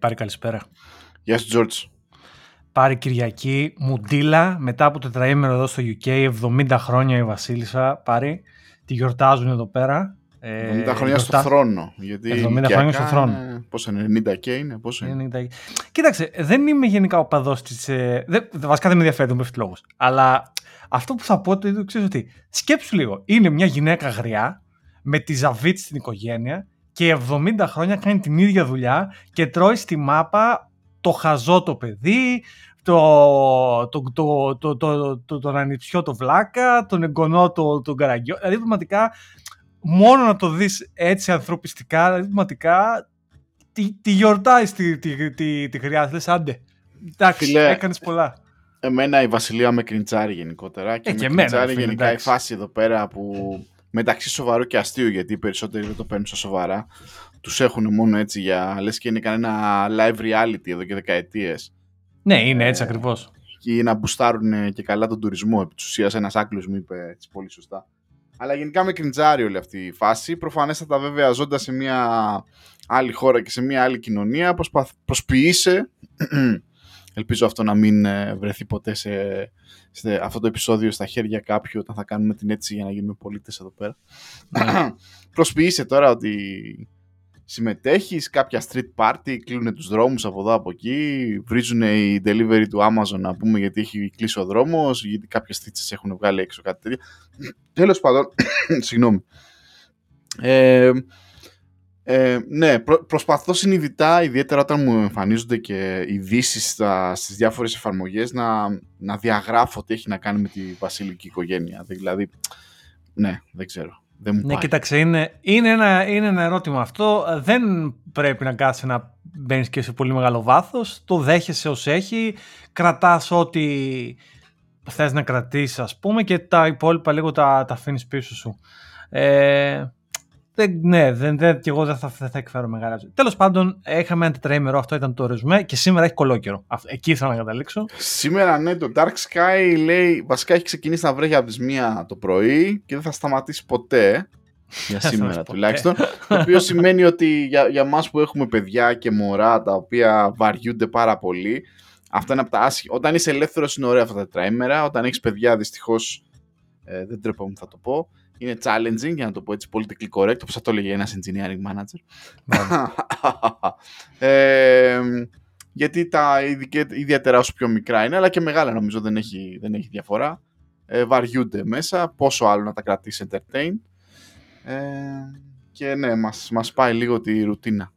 Ε, πάρει καλησπέρα. Γεια σου, Τζόρτζ. Πάρει Κυριακή, Μουντίλα, μετά από τετραήμερο εδώ στο UK, 70 χρόνια η Βασίλισσα, πάρει. Τη γιορτάζουν εδώ πέρα. 70 ε, χρόνια στο θρόνο. Γιατί 70 χρόνια στο θρόνο. Πόσο είναι, 90 και είναι, πόσο είναι. 90... Κοίταξε, δεν είμαι γενικά ο παδός της. Ε, βασικά δεν με ενδιαφέρει, δεν με λόγος. Αλλά αυτό που θα πω το ξέρεις ότι. Σκέψου λίγο. Είναι μια γυναίκα γριά με τη ζαβίτ στην οικογένεια και 70 χρόνια κάνει την ίδια δουλειά και τρώει στη μάπα το χαζό το παιδί, το, το, το, το, το, το, τον ανιψιό το βλάκα, τον εγγονό το, τον καραγκιό. Δηλαδή, πραγματικά, μόνο να το δεις έτσι ανθρωπιστικά, δηλαδή, πραγματικά, τη, τη γιορτάζεις τη, τη, τη, τη χρειάζεται. Λες, άντε, εντάξει, Φίλε, έκανες πολλά. Εμένα η Βασιλεία με κριντζάρει γενικότερα και, ε, και με κριντζάρει γενικά εντάξει. η φάση εδώ πέρα που μεταξύ σοβαρού και αστείου, γιατί οι περισσότεροι δεν το παίρνουν στα σοβαρά, τους έχουν μόνο έτσι για, λες και είναι κανένα live reality εδώ και δεκαετίες. Ναι, είναι έτσι ε, ακριβώς. Και να μπουστάρουν και καλά τον τουρισμό, επί της ουσίας ένας άκλος μου είπε έτσι πολύ σωστά. Αλλά γενικά με κριντζάρει όλη αυτή η φάση. Προφανέστατα βέβαια ζώντας σε μια άλλη χώρα και σε μια άλλη κοινωνία, προσποιείσαι Ελπίζω αυτό να μην ε, βρεθεί ποτέ σε, σε αυτό το επεισόδιο στα χέρια κάποιου όταν θα κάνουμε την έτσι για να γίνουμε πολίτες εδώ πέρα. Ναι. Προσποιείσαι τώρα ότι συμμετέχεις, κάποια street party, κλείνουν τους δρόμους από εδώ από εκεί, βρίζουν η delivery του Amazon να πούμε γιατί έχει κλείσει ο δρόμος, γιατί κάποιες θίτσες έχουν βγάλει έξω κάτι τέτοιο. Τέλος πάντων, συγγνώμη. Ε, ε, ναι, προσπαθώ συνειδητά, ιδιαίτερα όταν μου εμφανίζονται και ειδήσεις στις διάφορες εφαρμογές, να, να διαγράφω τι έχει να κάνει με τη βασιλική οικογένεια. Δηλαδή, ναι, δεν ξέρω. Δεν μου ναι, πάει. κοίταξε, είναι, είναι, ένα, είναι ένα ερώτημα αυτό. Δεν πρέπει να κάτσει να μπαίνεις και σε πολύ μεγάλο βάθος. Το δέχεσαι ως έχει, κρατάς ό,τι θες να κρατήσεις ας πούμε και τα υπόλοιπα λίγο τα, τα αφήνεις πίσω σου. Ε, δεν, ναι, δεν, δεν, και εγώ δεν θα, δεν θα εκφέρω μεγάλα Τέλος πάντων, είχαμε ένα τετραήμερο, αυτό ήταν το ρεζουμέ και σήμερα έχει κολόκερο. Εκεί ήθελα να καταλήξω. Σήμερα, ναι, το Dark Sky λέει βασικά έχει ξεκινήσει να βρέχει από τις μία το πρωί και δεν θα σταματήσει ποτέ. Για σήμερα τουλάχιστον. το οποίο σημαίνει ότι για, για εμά που έχουμε παιδιά και μωρά τα οποία βαριούνται πάρα πολύ, αυτό είναι από τα άσχη. Όταν είσαι ελεύθερος είναι ωραία αυτά τα τετραήμερα. Όταν έχεις παιδιά, δυστυχώς. Ε, δεν τρέπομαι θα το πω είναι challenging, για να το πω έτσι politically correct, όπως θα το έλεγε ένας engineering manager. ε, γιατί τα ιδιαίτερα όσο πιο μικρά είναι, αλλά και μεγάλα νομίζω δεν έχει, δεν έχει διαφορά. Ε, βαριούνται μέσα, πόσο άλλο να τα κρατήσει entertain. Ε, και ναι, μας, μας πάει λίγο τη ρουτίνα.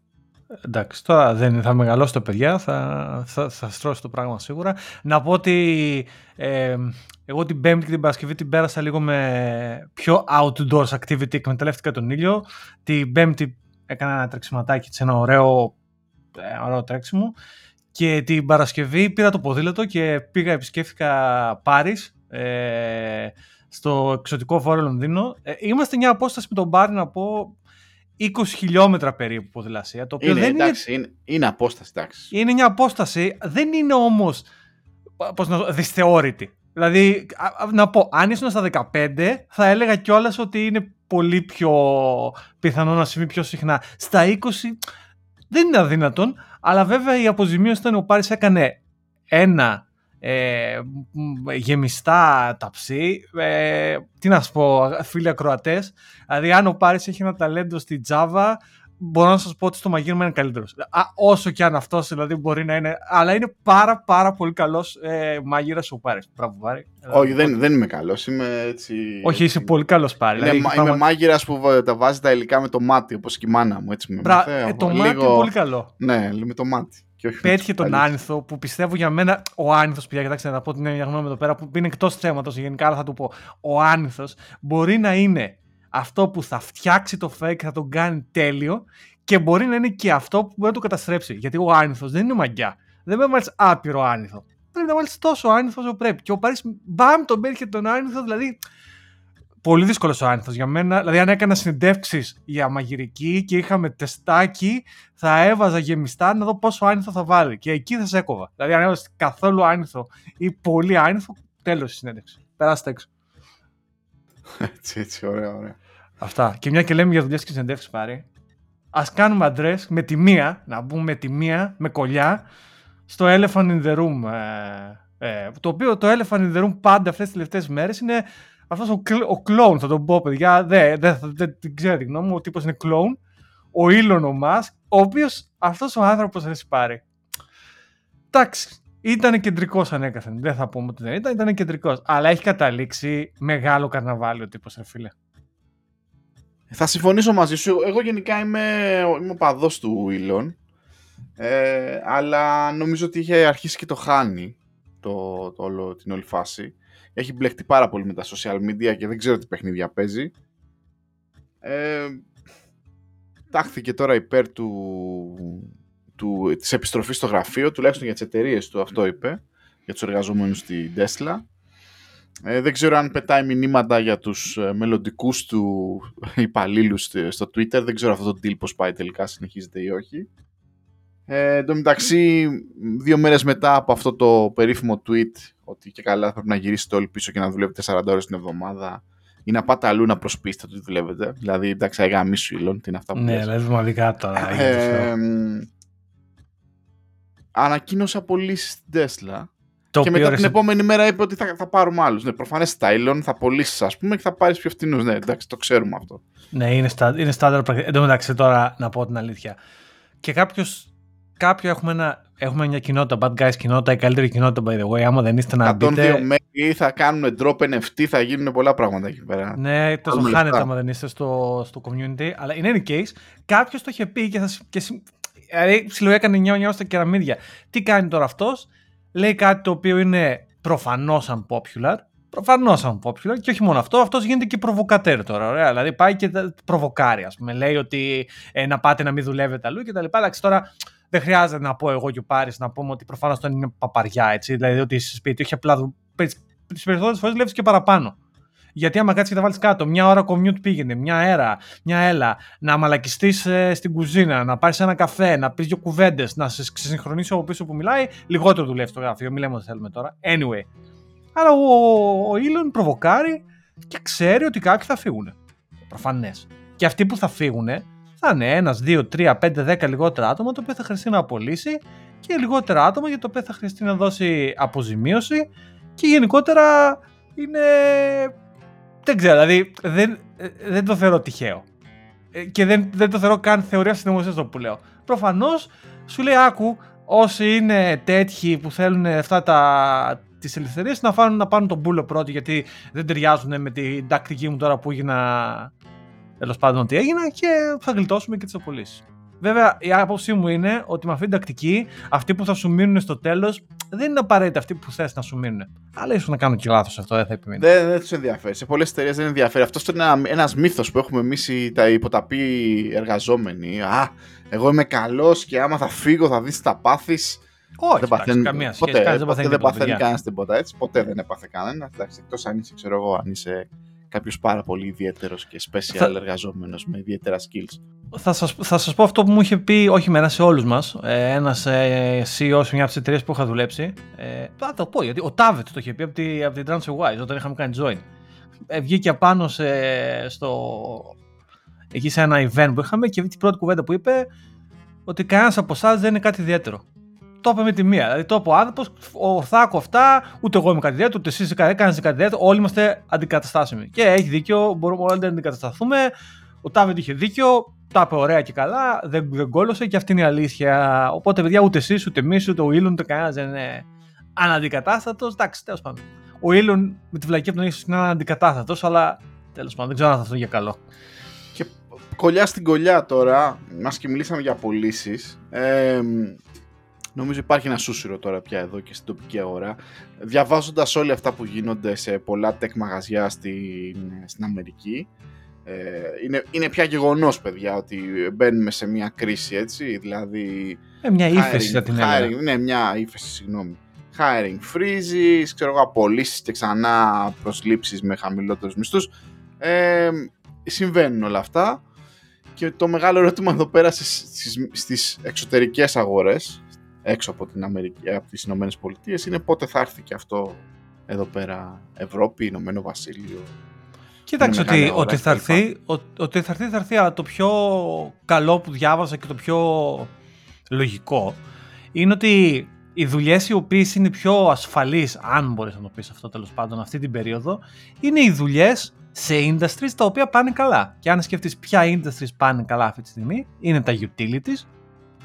Εντάξει, τώρα δεν θα μεγαλώσει το παιδιά, θα, θα, θα στρώσει το πράγμα σίγουρα. Να πω ότι ε, εγώ την Πέμπτη και την Παρασκευή την πέρασα λίγο με πιο outdoors activity, εκμεταλλεύτηκα τον ήλιο. Την Πέμπτη έκανα ένα τρεξιματάκι σε ένα ωραίο, ε, ωραίο τρέξιμο. Και την Παρασκευή πήρα το ποδήλατο και πήγα, επισκέφθηκα Πάρις, ε, στο εξωτικό βόρειο Λονδίνο. Ε, είμαστε μια απόσταση με τον Πάρη να πω 20 χιλιόμετρα περίπου ποδηλασία. Το οποίο είναι, δεν εντάξει, είναι... είναι, απόσταση, εντάξει. Είναι μια απόσταση, δεν είναι όμως πώς να δυσθεώρητη. Δηλαδή, να πω, αν ήσουν στα 15, θα έλεγα κιόλας ότι είναι πολύ πιο πιθανό να συμβεί πιο συχνά. Στα 20 δεν είναι αδύνατον, αλλά βέβαια η αποζημίωση ήταν ο Πάρης έκανε ένα ε, γεμιστά ταψί. Ε, τι να σου πω, φίλοι ακροατές, δηλαδή αν ο Πάρης έχει ένα ταλέντο στη Java, μπορώ να σας πω ότι στο μαγείρεμα είναι καλύτερος. Όσο και αν αυτός δηλαδή μπορεί να είναι. Αλλά είναι πάρα πάρα πολύ καλός ε, μαγείρας ο Πάρης. Μπράβο, Πάρη. Όχι, δεν, δεν είμαι καλός. Είμαι έτσι. Όχι, είσαι πολύ καλός Πάρη. Είναι, δηλαδή, είμαι μάγειρας που τα βάζει τα υλικά με το μάτι, όπως και η μάνα μου. Έτσι, με Μπρα... ε, το λίγο... μάτι είναι πολύ καλό. Ναι, με το μάτι. Πέτυχε τον άνηθο που πιστεύω για μένα. Ο άνηθος, πια, κοιτάξτε να πω την μια γνώμη εδώ πέρα που είναι εκτός θέματος γενικά, αλλά θα του πω. Ο άνηθος μπορεί να είναι αυτό που θα φτιάξει το fake, θα τον κάνει τέλειο και μπορεί να είναι και αυτό που μπορεί να το καταστρέψει. Γιατί ο άνηθος δεν είναι μαγιά. Δεν πρέπει να βάλεις άπειρο άνηθο. Πρέπει να βάλεις τόσο άνηθο όσο πρέπει. Και ο Παρή, μπαμ, τον πέτυχε τον άνηθο, δηλαδή. Πολύ δύσκολος ο άνηθο για μένα. Δηλαδή, αν έκανα συνεντεύξεις για μαγειρική και είχαμε τεστάκι, θα έβαζα γεμιστά να δω πόσο άνηθο θα βάλει. Και εκεί θα σε έκοβα. Δηλαδή, αν έβαζες καθόλου άνηθο ή πολύ άνηθο, τέλος η συνέντευξη. Περάστε έξω. Έτσι, έτσι, ωραία, ωραία. Αυτά. Και μια και λέμε για δουλειές και συνεντεύξεις πάρει. ας κάνουμε address με τη μία, να μπούμε με τη μία, με κολλιά, στο Elephant in the Room. Ε, ε, το οποίο το Elephant in the Room πάντα αυτές τις τελευταίες μέρες είναι αυτός ο, ο κλόουν, θα τον πω παιδιά, δεν δε, δε, δε, ξέρω τη γνώμη μου, ο τύπος είναι κλόουν, ο Elon ο Musk, ο οποίος αυτός ο άνθρωπος θα πάρει. Εντάξει, ήταν κεντρικός ανέκαθεν. Δεν θα πούμε ότι δεν ήταν, ήταν κεντρικός. Αλλά έχει καταλήξει μεγάλο καρναβάλι ο τύπος, ρε φίλε. Θα συμφωνήσω μαζί σου. Εγώ γενικά είμαι, είμαι ο παδός του Elon. Ε, αλλά νομίζω ότι είχε αρχίσει και το χάνει το, το όλο, την όλη φάση. Έχει μπλεχτεί πάρα πολύ με τα social media και δεν ξέρω τι παιχνίδια παίζει. Ε, τάχθηκε τώρα υπέρ του, του, της επιστροφής στο γραφείο, τουλάχιστον για τις εταιρείες του, αυτό είπε, για τους εργαζόμενους στη Tesla. Ε, δεν ξέρω αν πετάει μηνύματα για τους ε, μελλοντικούς του υπαλλήλους στο Twitter. Δεν ξέρω αυτό το deal πώς πάει τελικά, συνεχίζεται ή όχι. Ε, εν τω μεταξύ, δύο μέρες μετά από αυτό το περίφημο tweet ότι και καλά θα πρέπει να γυρίσετε όλοι πίσω και να δουλεύετε 40 ώρες την εβδομάδα ή να πάτε αλλού να προσπίσετε ότι δουλεύετε. Δηλαδή, εντάξει, αγάμι σου, Ιλόν, τι είναι αυτά που Ναι, δηλαδή, μοναδικά τώρα. ε, ανακοίνωσε απολύσει στην Τέσλα. και μετά την επόμενη μέρα είπε ότι θα, θα πάρουμε άλλους. Ναι, προφανές Stylon, θα πωλήσεις, ας πούμε, και θα πάρεις πιο φθηνού. Ναι, εντάξει, το ξέρουμε αυτό. Ναι, είναι, στα, είναι στάνταρ Εν τω μεταξύ, τώρα να πω την αλήθεια. Και κάποιος. Κάποιο έχουμε, ένα, έχουμε μια κοινότητα, bad guys κοινότητα, η καλύτερη κοινότητα by the way. Άμα δεν είστε να μπείτε. mail θα κάνουν drop NFT, θα γίνουν πολλά πράγματα εκεί πέρα. Ναι, τόσο χάνετε άμα δεν είστε στο, στο community. Αλλά in any case, κάποιος το είχε πει και, θα, και Δηλαδή, ψιλοέκανε νιάου νιάου στα κεραμίδια. Τι κάνει τώρα αυτός, λέει κάτι το οποίο είναι προφανώς unpopular. Προφανώς unpopular και όχι μόνο αυτό, αυτός γίνεται και προβοκατέρ τώρα. Ωραία. Δηλαδή πάει και προβοκάρει, ας πούμε. Λέει ότι ε, να πάτε να μην δουλεύετε αλλού κτλ. Εντάξει, τώρα δεν χρειάζεται να πω εγώ και ο Πάρη να πούμε ότι προφανώς αυτό είναι παπαριά, έτσι. Δηλαδή ότι είσαι σπίτι, όχι απλά. Τις περισσότερες φορές δουλεύεις και παραπάνω. Γιατί άμα κάτσεις και τα βάλεις κάτω, μια ώρα commute πήγαινε, μια αέρα, μια έλα, να μαλακιστείς ε, στην κουζίνα, να πάρεις ένα καφέ, να πεις δύο κουβέντες, να σε ξεσυγχρονίσει από πίσω που μιλάει, λιγότερο δουλεύεις στο γραφείο. Μιλάμε ό,τι θέλουμε τώρα. Anyway. Αλλά ο, ο Elon προβοκάρει και ξέρει ότι κάποιοι θα φύγουν. Προφανές. Και αυτοί που θα φύγουν θα είναι ένας, δύο, τρία, πέντε, δέκα λιγότερα άτομα το οποίο θα χρειαστεί να απολύσει και λιγότερα άτομα για το οποίο θα χρειαστεί να δώσει αποζημίωση και γενικότερα είναι δεν ξέρω, δηλαδή δεν, δεν το θεωρώ τυχαίο. Ε, και δεν, δεν το θεωρώ καν θεωρία συνωμοσίας αυτό που λέω. Προφανώς σου λέει άκου όσοι είναι τέτοιοι που θέλουν αυτά τα, τις ελευθερίες να, φάνουν, να πάρουν τον πούλο πρώτοι γιατί δεν ταιριάζουν με την τακτική μου τώρα που έγινα τέλος πάντων ότι έγινα και θα γλιτώσουμε και τις απολύσεις. Βέβαια, η άποψή μου είναι ότι με αυτή την τακτική, αυτοί που θα σου μείνουν στο τέλος δεν είναι απαραίτητα αυτοί που θες να σου μείνουν. Αλλά ίσως να κάνω και λάθος αυτό, δεν θα επιμείνω. Δεν, δεν τους ενδιαφέρει. Σε πολλές εταιρείες δεν ενδιαφέρει. Αυτός είναι ένα μύθος που έχουμε εμείς τα υποταπεί εργαζόμενοι. Α, εγώ είμαι καλός και άμα θα φύγω θα δεις τα πάθη. Όχι, δεν παθαίνει καμία σχέση. Ποτέ, δεν παθαίνει, δεν παθαίνει κανένας τίποτα έτσι. Ποτέ δεν έπαθε κανένας. Εκτός αν είσαι, ξέρω εγώ, αν είσαι κάποιος πάρα πολύ ιδιαίτερος και special θα... εργαζόμενος με ιδιαίτερα skills. Θα σας, θα σας πω αυτό που μου είχε πει, όχι μένα, σε όλους μας, ε, ένας ε, CEO σε μια από τις εταιρείες που είχα δουλέψει. Ε, θα το πω, γιατί ο Τάβετ το είχε πει από, τη, από την TransferWise όταν είχαμε κάνει join. Ε, βγήκε απάνω σε, στο, εκεί σε ένα event που είχαμε και την πρώτη κουβέντα που είπε ότι κανένας από εσάς δεν είναι κάτι ιδιαίτερο το είπε με τη μία. Δηλαδή το είπε ο άνθρωπος, ο Θάκο αυτά, ούτε εγώ είμαι κάτι ιδιαίτερο, ούτε εσείς έκανε κάτι ιδιαίτερο. Όλοι είμαστε αντικαταστάσιμοι. Και έχει δίκιο, μπορούμε όλοι να αντικατασταθούμε. Ο Τάβεντ είχε δίκιο, τα είπε ωραία και καλά, δεν, δεν κόλωσε και αυτή είναι η αλήθεια. Οπότε, παιδιά, ούτε εσείς, ούτε εμείς, ούτε ο Ήλον, ούτε κανένας δεν είναι αναντικατάστατος. Εντάξει, τέλος πάντων. Ο Ήλον με τη βλακία του ίσω είναι αναντικατάστατος, αλλά τέλος πάντων δεν ξέρω αν θα αυτό για καλό. Και κολλιά στην κολλιά τώρα, μας και μιλήσαμε για πωλήσεις. Ε, Νομίζω υπάρχει ένα σούσιρο τώρα πια εδώ και στην τοπική αγορά. Διαβάζοντας όλα αυτά που γίνονται σε πολλά tech μαγαζιά στην, στην Αμερική, ε, είναι, είναι πια γεγονός, παιδιά, ότι μπαίνουμε σε μια κρίση, έτσι. Δηλαδή. Ε, μια ύφεση θα την hiring, Ναι, μια ύφεση, συγγνώμη. Hiring freezes, ξέρω εγώ, απολύσεις και ξανά προσλήψεις με χαμηλότερους μισθούς. Ε, συμβαίνουν όλα αυτά. Και το μεγάλο ερώτημα εδώ πέρα στις, στις εξωτερικές αγορές έξω από, την Αμερική, από τις Ηνωμένες Πολιτείες είναι πότε θα έρθει και αυτό εδώ πέρα Ευρώπη, Ηνωμένο Βασίλειο. Κοίταξε Είναι ότι, μεγάλη αγορά ότι, θα κτλ. έρθει, ο- ότι θα έρθει, θα έρθει, αλλά το πιο καλό που διάβασα και το πιο λογικό είναι ότι οι δουλειές οι οποίες είναι πιο ασφαλείς, αν μπορείς να το πεις αυτό τέλος πάντων αυτή την περίοδο, είναι οι δουλειές σε industries τα οποία πάνε καλά. Και αν σκεφτείς ποια industries πάνε καλά αυτή τη στιγμή, είναι τα utilities.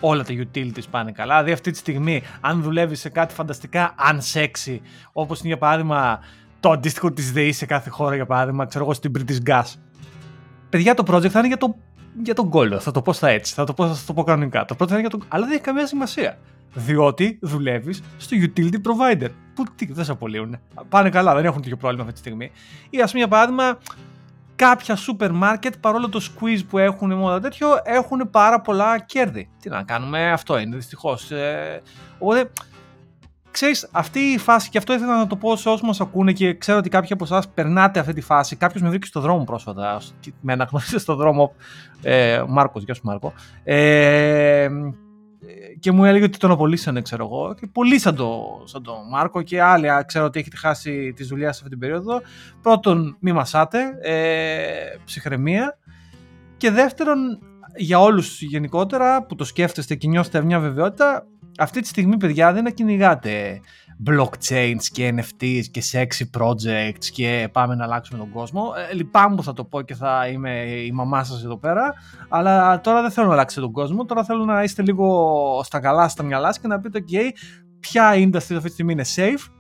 Όλα τα utilities πάνε καλά. Δηλαδή, αυτή τη στιγμή, αν δουλεύει σε κάτι φανταστικά unsexy, όπως είναι για παράδειγμα το αντίστοιχο της ΔΕΗ σε κάθε χώρα, για παράδειγμα, ξέρω εγώ στην British Gas. Παιδιά, το project θα είναι για, το, για τον κόλλο. Θα το πω στα έτσι. Θα το πω, θα το πω κανονικά. Το project θα είναι για τον. Αλλά δεν έχει καμία σημασία. Διότι δουλεύεις στο utility provider. Που τι, δεν σε απολύουν. Πάνε καλά, δεν έχουν τέτοιο πρόβλημα αυτή τη στιγμή. Ή ας πούμε, για παράδειγμα, κάποια σούπερ μάρκετ, παρόλο το squeeze που έχουν μόνο τέτοιο, έχουν πάρα πολλά κέρδη. Τι να κάνουμε, αυτό είναι δυστυχώς. Ε, οπότε, ξέρεις, αυτή η φάση, και αυτό ήθελα να το πω σε όσους μας ακούνε και ξέρω ότι κάποιοι από εσάς περνάτε αυτή τη φάση. Κάποιος με βρήκε στο δρόμο πρόσφατα, και με αναγνώρισε στο δρόμο, ε, ο Μάρκος, γεια σου Μάρκο, ε, και μου έλεγε ότι τον απολύσανε, ξέρω εγώ, και πολύ σαν τον σαν το Μάρκο και άλλοι, α, ξέρω ότι έχετε χάσει τη δουλειά σε αυτή την περίοδο. Πρώτον, μη μασάτε, ε, ψυχραιμία, και δεύτερον, για όλους γενικότερα που το σκέφτεστε και νιώθετε μια βεβαιότητα, αυτή τη στιγμή παιδιά δεν να κυνηγάτε blockchains και NFTs και sexy projects και πάμε να αλλάξουμε τον κόσμο. Ε, λυπάμαι που θα το πω και θα είμαι η μαμά σας εδώ πέρα, αλλά τώρα δεν θέλω να αλλάξετε τον κόσμο, τώρα θέλω να είστε λίγο στα καλά στα μυαλά σας και να πείτε ok, ποια industry αυτή τη στιγμή είναι safe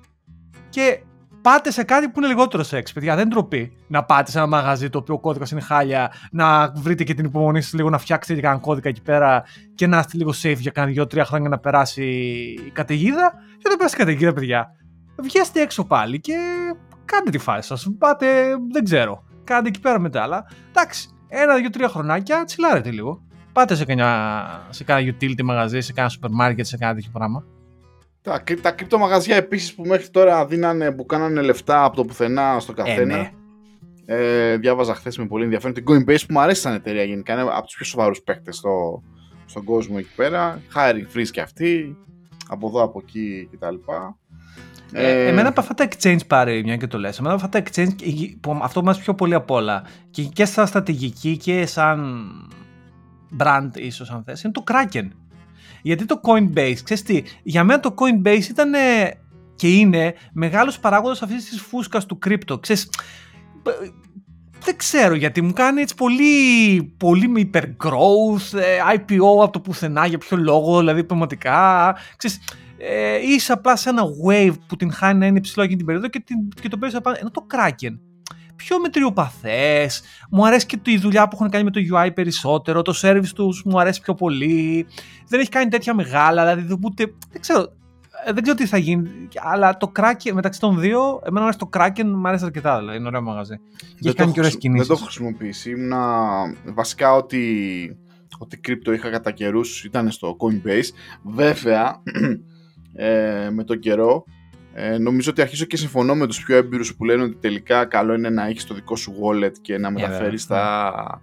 και πάτε σε κάτι που είναι λιγότερο σεξ, παιδιά. Δεν ντροπή να πάτε σε ένα μαγαζί το οποίο ο κώδικας είναι χάλια, να βρείτε και την υπομονή σας λίγο να φτιάξετε και κανένα κώδικα εκεί πέρα και να είστε λίγο safe για κάνα δύο-τρία χρόνια να περάσει η καταιγίδα. Και όταν περάσει η καταιγίδα, παιδιά, βγαίνετε έξω πάλι και κάντε τη φάση σας. Πάτε, δεν ξέρω, κάντε εκεί πέρα μετά. Αλλά εντάξει, ένα, δύο, τρία χρονάκια τσιλάρετε λίγο. Πάτε σε κανένα, σε κάνα utility μαγαζί, σε κάνα σούπερ μάρκετ, σε κάνα τέτοιο πράγμα. Τα, κρυ- τα κρυπτομαγαζιά επίσης που μέχρι τώρα δίνανε, που κάνανε λεφτά από το πουθενά στο καθένα. ναι. Ε, διάβαζα χθες με πολύ ενδιαφέρον την Coinbase που μου αρέσει σαν εταιρεία γενικά. Είναι από τους πιο σοβαρούς παίκτες στο, στον κόσμο εκεί πέρα. Hiring freeze και αυτή. Από εδώ, από εκεί κτλ. Ε, εμένα από αυτά τα exchange πάρει μια και το λες. Εμένα από αυτά τα exchange, που αυτό που μας πιο πολύ απ' όλα και, και σαν στρατηγική και σαν brand ίσως αν θες, είναι το Kraken. Γιατί το Coinbase, ξέρεις τι, για μένα το Coinbase ήταν ε, και είναι μεγάλος παράγοντας αυτής της φούσκας του crypto. Ξέρεις, ε, δεν ξέρω γιατί μου κάνει έτσι πολύ, πολύ με hypergrowth, ε, IPO από το πουθενά, για ποιο λόγο, δηλαδή πραγματικά. Ξέρεις, ε, είσαι απλά σε ένα wave που την χάνει να είναι υψηλό εκείνη την περίοδο και, την, και το παίρνει απάνω. Ενώ το Kraken πιο μετριοπαθές. Μου αρέσει και η δουλειά που έχουν κάνει με το UI περισσότερο. Το service τους μου αρέσει πιο πολύ. Δεν έχει κάνει τέτοια μεγάλα, δηλαδή ούτε. Δεν ξέρω, ε, δεν ξέρω τι θα γίνει. Αλλά το Kraken μεταξύ των δύο, εμένα μου αρέσει το Kraken, μου αρέσει αρκετά. Δηλαδή είναι ωραίο μαγαζί. Και έχει κάνει και ωραίες Δεν κινήσεις. το έχω χρησιμοποιήσει. Ήμουνα βασικά ότι, ότι κρύπτο είχα κατά καιρούς ήταν στο Coinbase. Βέβαια, ε, με τον καιρό ε, νομίζω ότι αρχίζω και συμφωνώ με τους πιο έμπειρους που λένε ότι τελικά καλό είναι να έχεις το δικό σου wallet και να μεταφέρεις βέβαια. τα,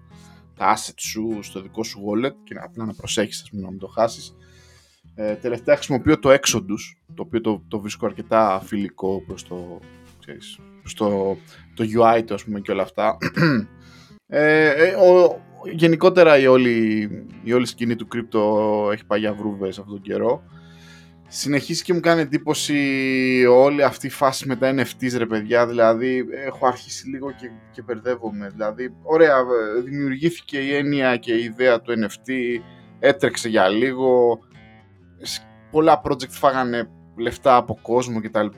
τα assets σου στο δικό σου wallet και να, απλά να προσέχεις ας πούμε, να μην το χάσεις. Ε, τελευταία χρησιμοποιώ το Exodus, το οποίο το, το βρίσκω αρκετά φιλικό προς το, ξέρεις, προς το, το UI του ας πούμε και όλα αυτά. Ε, ε, ο, γενικότερα η όλη, η όλη σκηνή του κρύπτο έχει πάει για βρούβες αυτόν τον καιρό. Συνεχίζει και μου κάνει εντύπωση όλη αυτή η φάση με τα NFTs ρε παιδιά, δηλαδή έχω αρχίσει λίγο και, και μπερδεύομαι. Δηλαδή, ωραία, ε, δημιουργήθηκε η έννοια και η ιδέα του NFT, έτρεξε για λίγο, σ- πολλά project φάγανε λεφτά από κόσμο κτλ. Ε,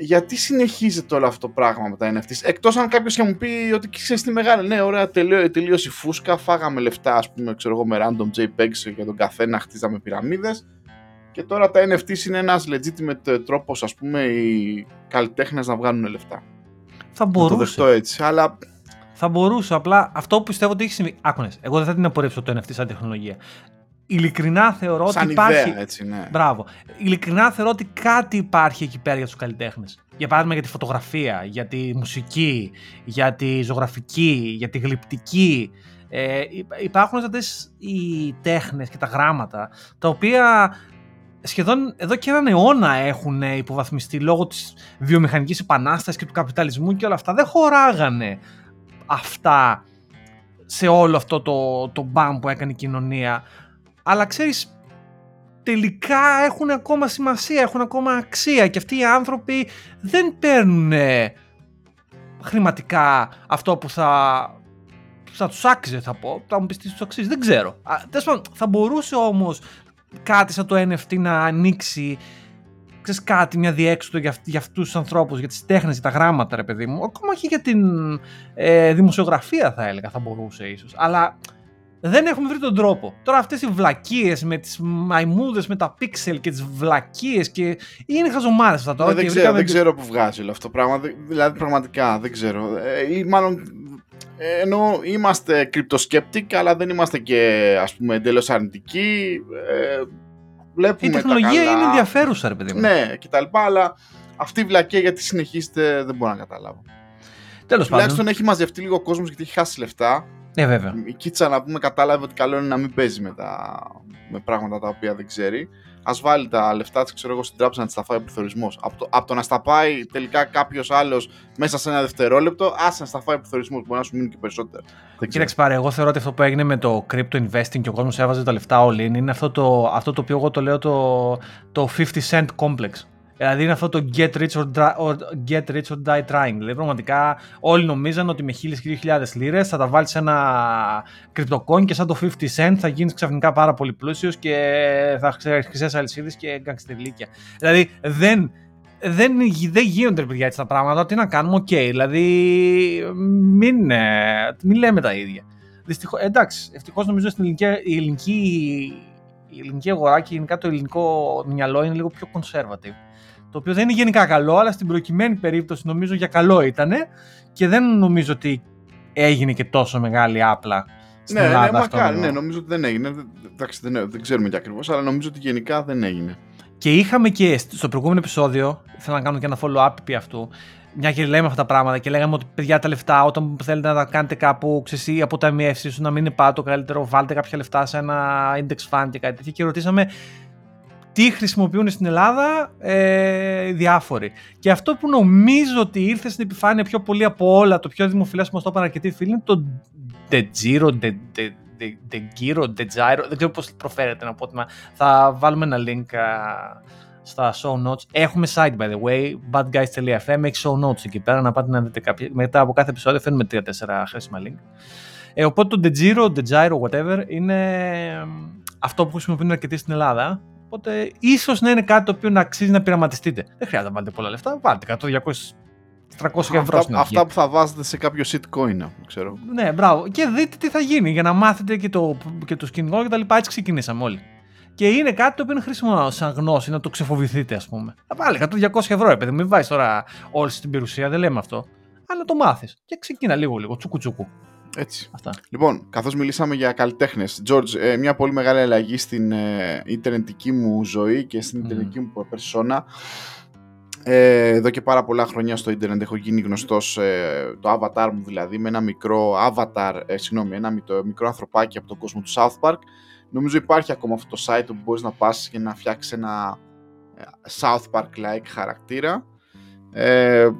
γιατί συνεχίζεται όλο αυτό το πράγμα με τα NFTs, εκτός αν κάποιος και μου πει ότι ξέρεις τι μεγάλη, ναι ωραία τελείω, τελείωσε η φούσκα, φάγαμε λεφτά ας πούμε ξέρω εγώ με random JPEGs για τον καθένα, χτίζαμε πυραμίδες και τώρα τα NFTs είναι ένας legitimate τρόπος ας πούμε οι καλλιτέχνες να βγάλουν λεφτά. Θα Να το μπορούσε. δεχτώ έτσι, αλλά Θα μπορούσε. Απλά αυτό που πιστεύω ότι έχει συμβεί. Άκουνες, εγώ δεν θα την απορρίψω το NFT σαν τεχνολογία. Ειλικρινά θεωρώ σαν ότι υπάρχει. ιδέα έτσι ναι. Μπράβο. Ειλικρινά θεωρώ ότι κάτι υπάρχει εκεί πέρα για τους καλλιτέχνες. Για παράδειγμα για τη φωτογραφία, για τη μουσική, για τη ζωγραφική, για τη γλυπτική. Ε, υπ- υπάρχουν αυτές οι τέχνες και τα γράμματα τα οποία σχεδόν εδώ και έναν αιώνα έχουν υποβαθμιστεί λόγω της βιομηχανικής επανάστασης και του καπιταλισμού και όλα αυτά. Δεν χωράγανε αυτά σε όλο αυτό το, το μπαμ που έκανε η κοινωνία. Αλλά ξέρεις, τελικά έχουν ακόμα σημασία, έχουν ακόμα αξία και αυτοί οι άνθρωποι δεν παίρνουν χρηματικά αυτό που θα, θα τους άξιζε θα πω, θα μου πεις τι τους αξίζει, δεν ξέρω. θα μπορούσε όμως κάτι σαν το NFT να ανοίξει ξέρεις κάτι, μια διέξοδο για, για αυτούς τους ανθρώπους, για τις τέχνες, για τα γράμματα ρε παιδί μου, ακόμα και για την ε, δημοσιογραφία θα έλεγα θα μπορούσε ίσως, αλλά δεν έχουμε βρει τον τρόπο. Τώρα αυτές οι βλακίες με τις μαϊμούδες, με τα πίξελ και τις βλακίες και είναι χαζομάρες αυτά τώρα. Ε, δεν, ξέρω, δεν ξέρω που βγάζει όλο αυτό το πράγμα, δηλαδή πραγματικά δεν ξέρω. Ε, ή μάλλον ε, ενώ είμαστε crypto αλλά δεν είμαστε και ας πούμε εντελώς αρνητικοί. Ε, βλέπουμε η τεχνολογία είναι ενδιαφέρουσα, ρε παιδί μου. Ναι, και τα λοιπά, αλλά αυτή η βλακία γιατί συνεχίζεται δεν μπορώ να καταλάβω. Τέλος πάντων. Τουλάχιστον έχει μαζευτεί λίγο κόσμος γιατί έχει χάσει λεφτά. Ναι, βέβαια. Η Κίτσα να πούμε κατάλαβε ότι καλό είναι να μην παίζει με, τα... με πράγματα τα οποία δεν ξέρει. Α βάλει τα λεφτά της, ξέρω εγώ, στην τράπεζα να της τα φάει ο πληθωρισμός. Από, το... από το να στα πάει τελικά κάποιος άλλος μέσα σε ένα δευτερόλεπτο, α να στα φάει ο πληθωρισμός. Μπορεί να σου μείνει και περισσότερο. Κοίταξε πάρε, εγώ θεωρώ ότι αυτό που έγινε με το crypto investing και ο κόσμος έβαζε τα λεφτά όλοι είναι αυτό το, αυτό το οποίο εγώ το λέω το, το 50 cent complex. Δηλαδή είναι αυτό το get rich or, or, get rich or die trying. Δηλαδή πραγματικά όλοι νομίζαν ότι με 1000 και 2000 λίρες θα τα βάλεις σε ένα cryptocoin και σαν το 50 cent θα γίνεις ξαφνικά πάρα πολύ πλούσιος και θα 'χεις χρυσές αλυσίδες και γκαγκστερλίκια. Δηλαδή δεν, δεν, δεν γίνονται παιδιά έτσι τα πράγματα. Τι να κάνουμε, OK. Okay. Δηλαδή μην, ε, μην λέμε τα ίδια. Δυστυχώς, εντάξει, ευτυχώς νομίζω στην ελληνική, η ελληνική, η ελληνική αγορά και γενικά το ελληνικό μυαλό είναι λίγο πιο conservative το οποίο δεν είναι γενικά καλό, αλλά στην προκειμένη περίπτωση νομίζω για καλό ήταν και δεν νομίζω ότι έγινε και τόσο μεγάλη άπλα στην ναι, Ελλάδα ναι, μακάρι, ναι, νομίζω ότι δεν έγινε. Εντάξει, δεν, δεν ξέρουμε και ακριβώς, αλλά νομίζω ότι γενικά δεν έγινε. Και είχαμε και στο προηγούμενο επεισόδιο, ήθελα να κάνω και ένα follow-up επί αυτού, μια και λέμε αυτά τα πράγματα και λέγαμε ότι παιδιά τα λεφτά όταν θέλετε να τα κάνετε κάπου ξεσύ από τα σου να μην είναι πάτο καλύτερο, βάλτε κάποια λεφτά σε ένα index fund και κάτι τέτοιο και ρωτήσαμε τι χρησιμοποιούν στην Ελλάδα ε, διάφοροι. Και αυτό που νομίζω ότι ήρθε στην επιφάνεια πιο πολύ από όλα, το πιο δημοφιλές που μας το είπαν αρκετοί φίλοι, είναι το DeGiro, DeGiro, DeGiro, δεν ξέρω πώς προφέρεται να πω. Θα βάλουμε ένα link στα show notes. Έχουμε site, by the way, badguys.fm, έχει show notes εκεί πέρα, να πάτε να δείτε κάποια. Μετά από κάθε επεισόδιο φέρνουμε 3-4 χρήσιμα link. Ε, οπότε το DeGiro, DeGiro, whatever, είναι αυτό που χρησιμοποιούν αρκετοί στην Ελλάδα Οπότε ίσως να είναι κάτι το οποίο να αξίζει να πειραματιστείτε. Δεν χρειάζεται να βάλετε πολλά λεφτά. Βάλτε 100, 200, 300 ευρώ αυτά, στην Αυτά που θα βάζετε σε κάποιο shitcoin, ξέρω. Ναι, μπράβο. Και δείτε τι θα γίνει για να μάθετε και το, και το σκηνικό και τα λοιπά. Έτσι ξεκινήσαμε όλοι. Και είναι κάτι το οποίο είναι χρήσιμο σαν γνώση, να το ξεφοβηθείτε, ας πούμε. Θα βάλει 100-200 ευρώ, επειδή μην βάζεις τώρα όλη την περιουσία, δεν λέμε αυτό. Αλλά το μάθεις. Και ξεκίνα λίγο-λίγο, τσουκου-τσουκου. Έτσι. Αυτά. Λοιπόν, καθώς μιλήσαμε για καλλιτέχνες, George, ε, μια πολύ μεγάλη αλλαγή στην ε, ιντερνετική μου ζωή και στην mm. ιντερνετική μου περσόνα. Ε, εδώ και πάρα πολλά χρόνια στο ίντερνετ έχω γίνει γνωστός ε, το avatar μου δηλαδή με ένα μικρό avatar, ε, συγγνώμη, ένα μικρό ανθρωπάκι από τον κόσμο του South Park. Νομίζω υπάρχει ακόμα αυτό το site όπου μπορείς να πας και να φτιάξεις ένα ε, South Park-like χαρακτήρα. Ε,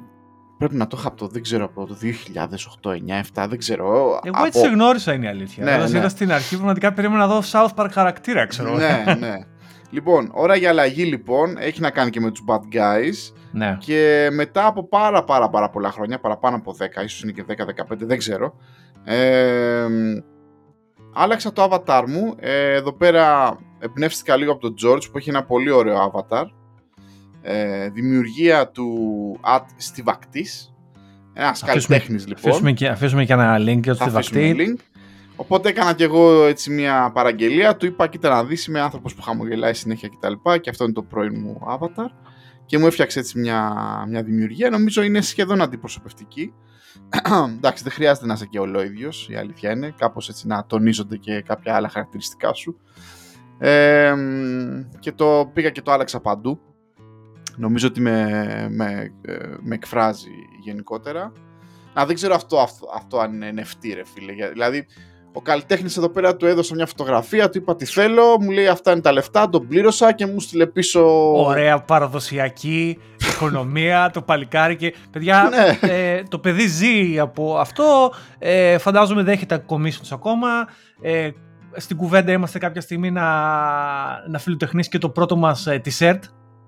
Πρέπει να το είχα από το, δεν ξέρω, από το 2008, 9, 7, δεν ξέρω. Εγώ από... έτσι σε γνώρισα είναι η αλήθεια. Ναι, Όταν ναι. στην αρχή, πραγματικά περίμενα να δω South Park χαρακτήρα, ξέρω. ναι, ναι. λοιπόν, ώρα για αλλαγή λοιπόν, έχει να κάνει και με τους bad guys. Ναι. Και μετά από πάρα πάρα πάρα πολλά χρόνια, παραπάνω από 10, ίσως είναι και 10-15, δεν ξέρω. Ε, άλλαξα το avatar μου. Ε, εδώ πέρα εμπνεύστηκα λίγο από τον George που έχει ένα πολύ ωραίο avatar ε, δημιουργία του At Στιβακτής. Ένας καλλιτέχνης λοιπόν. Αφήσουμε και, αφήσουμε και ένα link για το Στιβακτή. Οπότε έκανα και εγώ έτσι μια παραγγελία. Του είπα: Κοίτα να δεις, είμαι άνθρωπος που χαμογελάει συνέχεια κτλ. Και, και αυτό είναι το πρώην μου avatar. Και μου έφτιαξε έτσι μια, μια δημιουργία. Νομίζω είναι σχεδόν αντιπροσωπευτική. Εντάξει, δεν χρειάζεται να είσαι και ολόιδιος, η αλήθεια είναι. Κάπως έτσι να τονίζονται και κάποια άλλα χαρακτηριστικά σου. Ε, και το πήγα και το άλλαξα παντού νομίζω ότι με, με, ε, με εκφράζει γενικότερα. Να δεν ξέρω αυτό, αυτό, αυτό αν είναι NFT ρε φίλε. Δηλαδή Ο καλλιτέχνης εδώ πέρα του έδωσα μια φωτογραφία, του είπα τι θέλω, μου λέει αυτά είναι τα λεφτά, τον πλήρωσα και μου στείλε πίσω. Ωραία παραδοσιακή οικονομία, το παλικάρι και παιδιά, Ναι. ε, το παιδί ζει από αυτό, ε, φαντάζομαι δέχεται commissions ακόμα, ε, στην κουβέντα είμαστε κάποια στιγμή να, να φιλοτεχνήσει και το πρώτο μας ε, t-shirt.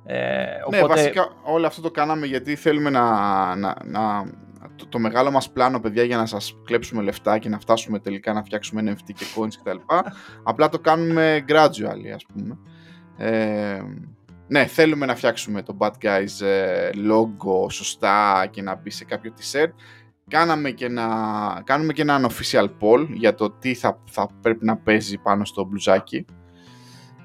Ε, Ναι, οπότε, βασικά όλο αυτό το κάναμε γιατί θέλουμε να, να, να το, το μεγάλο μας πλάνο, παιδιά, για να σας κλέψουμε λεφτά και να φτάσουμε τελικά να φτιάξουμε NFT και coins κτλ. Απλά το κάνουμε gradually, ας πούμε. Ε, ναι, θέλουμε να φτιάξουμε το Bad Guys ε, logo σωστά και να μπει σε κάποιο t-shirt. Κάναμε και ένα, κάνουμε και ένα unofficial poll για το τι θα, θα πρέπει να παίζει πάνω στο μπλουζάκι.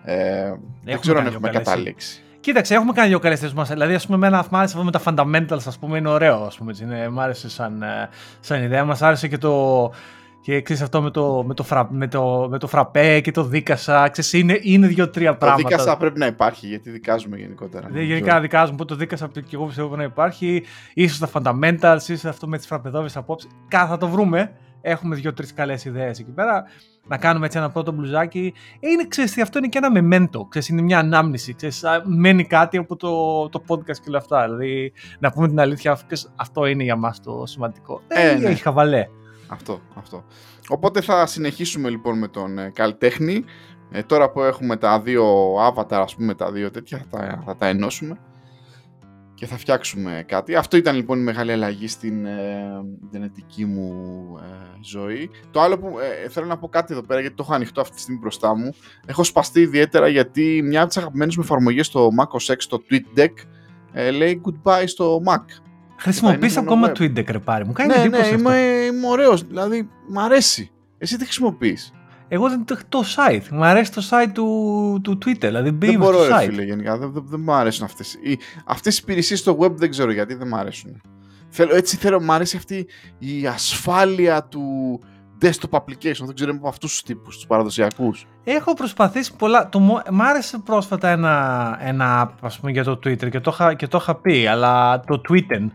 Ε, δεν ξέρω αν κάνει έχουμε δύο καλές καταλήξει. Κοίταξε, έχουμε κάνει δύο καλές θέσεις μας. Δηλαδή, ας πούμε, εμένα μ' άρεσε αυτό με τα fundamentals, ας πούμε, είναι ωραίο. Ας πούμε, έτσι, είναι, μ' άρεσε σαν, ε, σαν ιδέα. Μας άρεσε και το. Και ξέρεις αυτό με το, με το, φρα, με το, με το φραπέ και το δίκασα. Ξέρεις, είναι, είναι δύο-τρία Το πράγματα. δίκασα πρέπει να υπάρχει γιατί δικάζουμε γενικότερα. Δεν γενικά δικάζουμε που το δίκασα και εγώ πιστεύω να υπάρχει. ίσως τα fundamentals, ίσως αυτό με τις φραπεδόβες απόψεις. Κάθε θα το βρούμε. Έχουμε δύο-τρεις καλές ιδέες εκεί πέρα. Να κάνουμε έτσι ένα πρώτο μπλουζάκι. Είναι, ξέρεις, τι, αυτό είναι και ένα memento. Ξέρεις, είναι μια ανάμνηση. Ξέρεις, α, μένει κάτι από το, το podcast και όλα αυτά. Δηλαδή, να πούμε την αλήθεια, ξέρεις, αυτό είναι για μας το σημαντικό. Ε, Ε, ναι. Έχει χαβαλέ. Αυτό, αυτό. Οπότε θα συνεχίσουμε λοιπόν με τον ε, καλλιτέχνη. Ε, τώρα που έχουμε τα δύο avatar, ας πούμε, τα δύο τέτοια, θα τα, θα τα ενώσουμε και θα φτιάξουμε κάτι. Αυτό ήταν λοιπόν η μεγάλη αλλαγή στην ε, γενετική μου ε, ζωή. Το άλλο που ε, θέλω να πω κάτι εδώ πέρα, γιατί το έχω ανοιχτό αυτή τη στιγμή μπροστά μου. Έχω σπαστεί ιδιαίτερα γιατί μια από τις αγαπημένες μου εφαρμογές στο Mac OS X, το TweetDeck, ε, λέει goodbye στο Mac. Χρησιμοποιείς είναι ακόμα μόνο web. TweetDeck, ρε πάρει. Μου κάνει ναι, ναι, εντύπωση αυτό. είμαι, είμαι ωραίος, δηλαδή μ' αρέσει. Εσύ τι χρησιμοποιείς; Εγώ δεν το, το site. Μου αρέσει το site του, του Twitter. Δηλαδή, Δεν μπήκε μπορώ, στο ρε site. φίλε, γενικά. Δεν, δεν, δεν μου αρέσουν αυτές. Οι, αυτές οι υπηρεσίες στο web δεν ξέρω γιατί δεν μου αρέσουν. Θέλω, έτσι θέλω, μου αρέσει αυτή η ασφάλεια του desktop application. Δεν ξέρω από αυτούς τους τύπους, τους παραδοσιακούς. Έχω προσπαθήσει πολλά. Το, μο- μ' άρεσε πρόσφατα ένα, ένα app ας πούμε, για το Twitter και το, είχα, και το είχα πει, αλλά το Tweeten,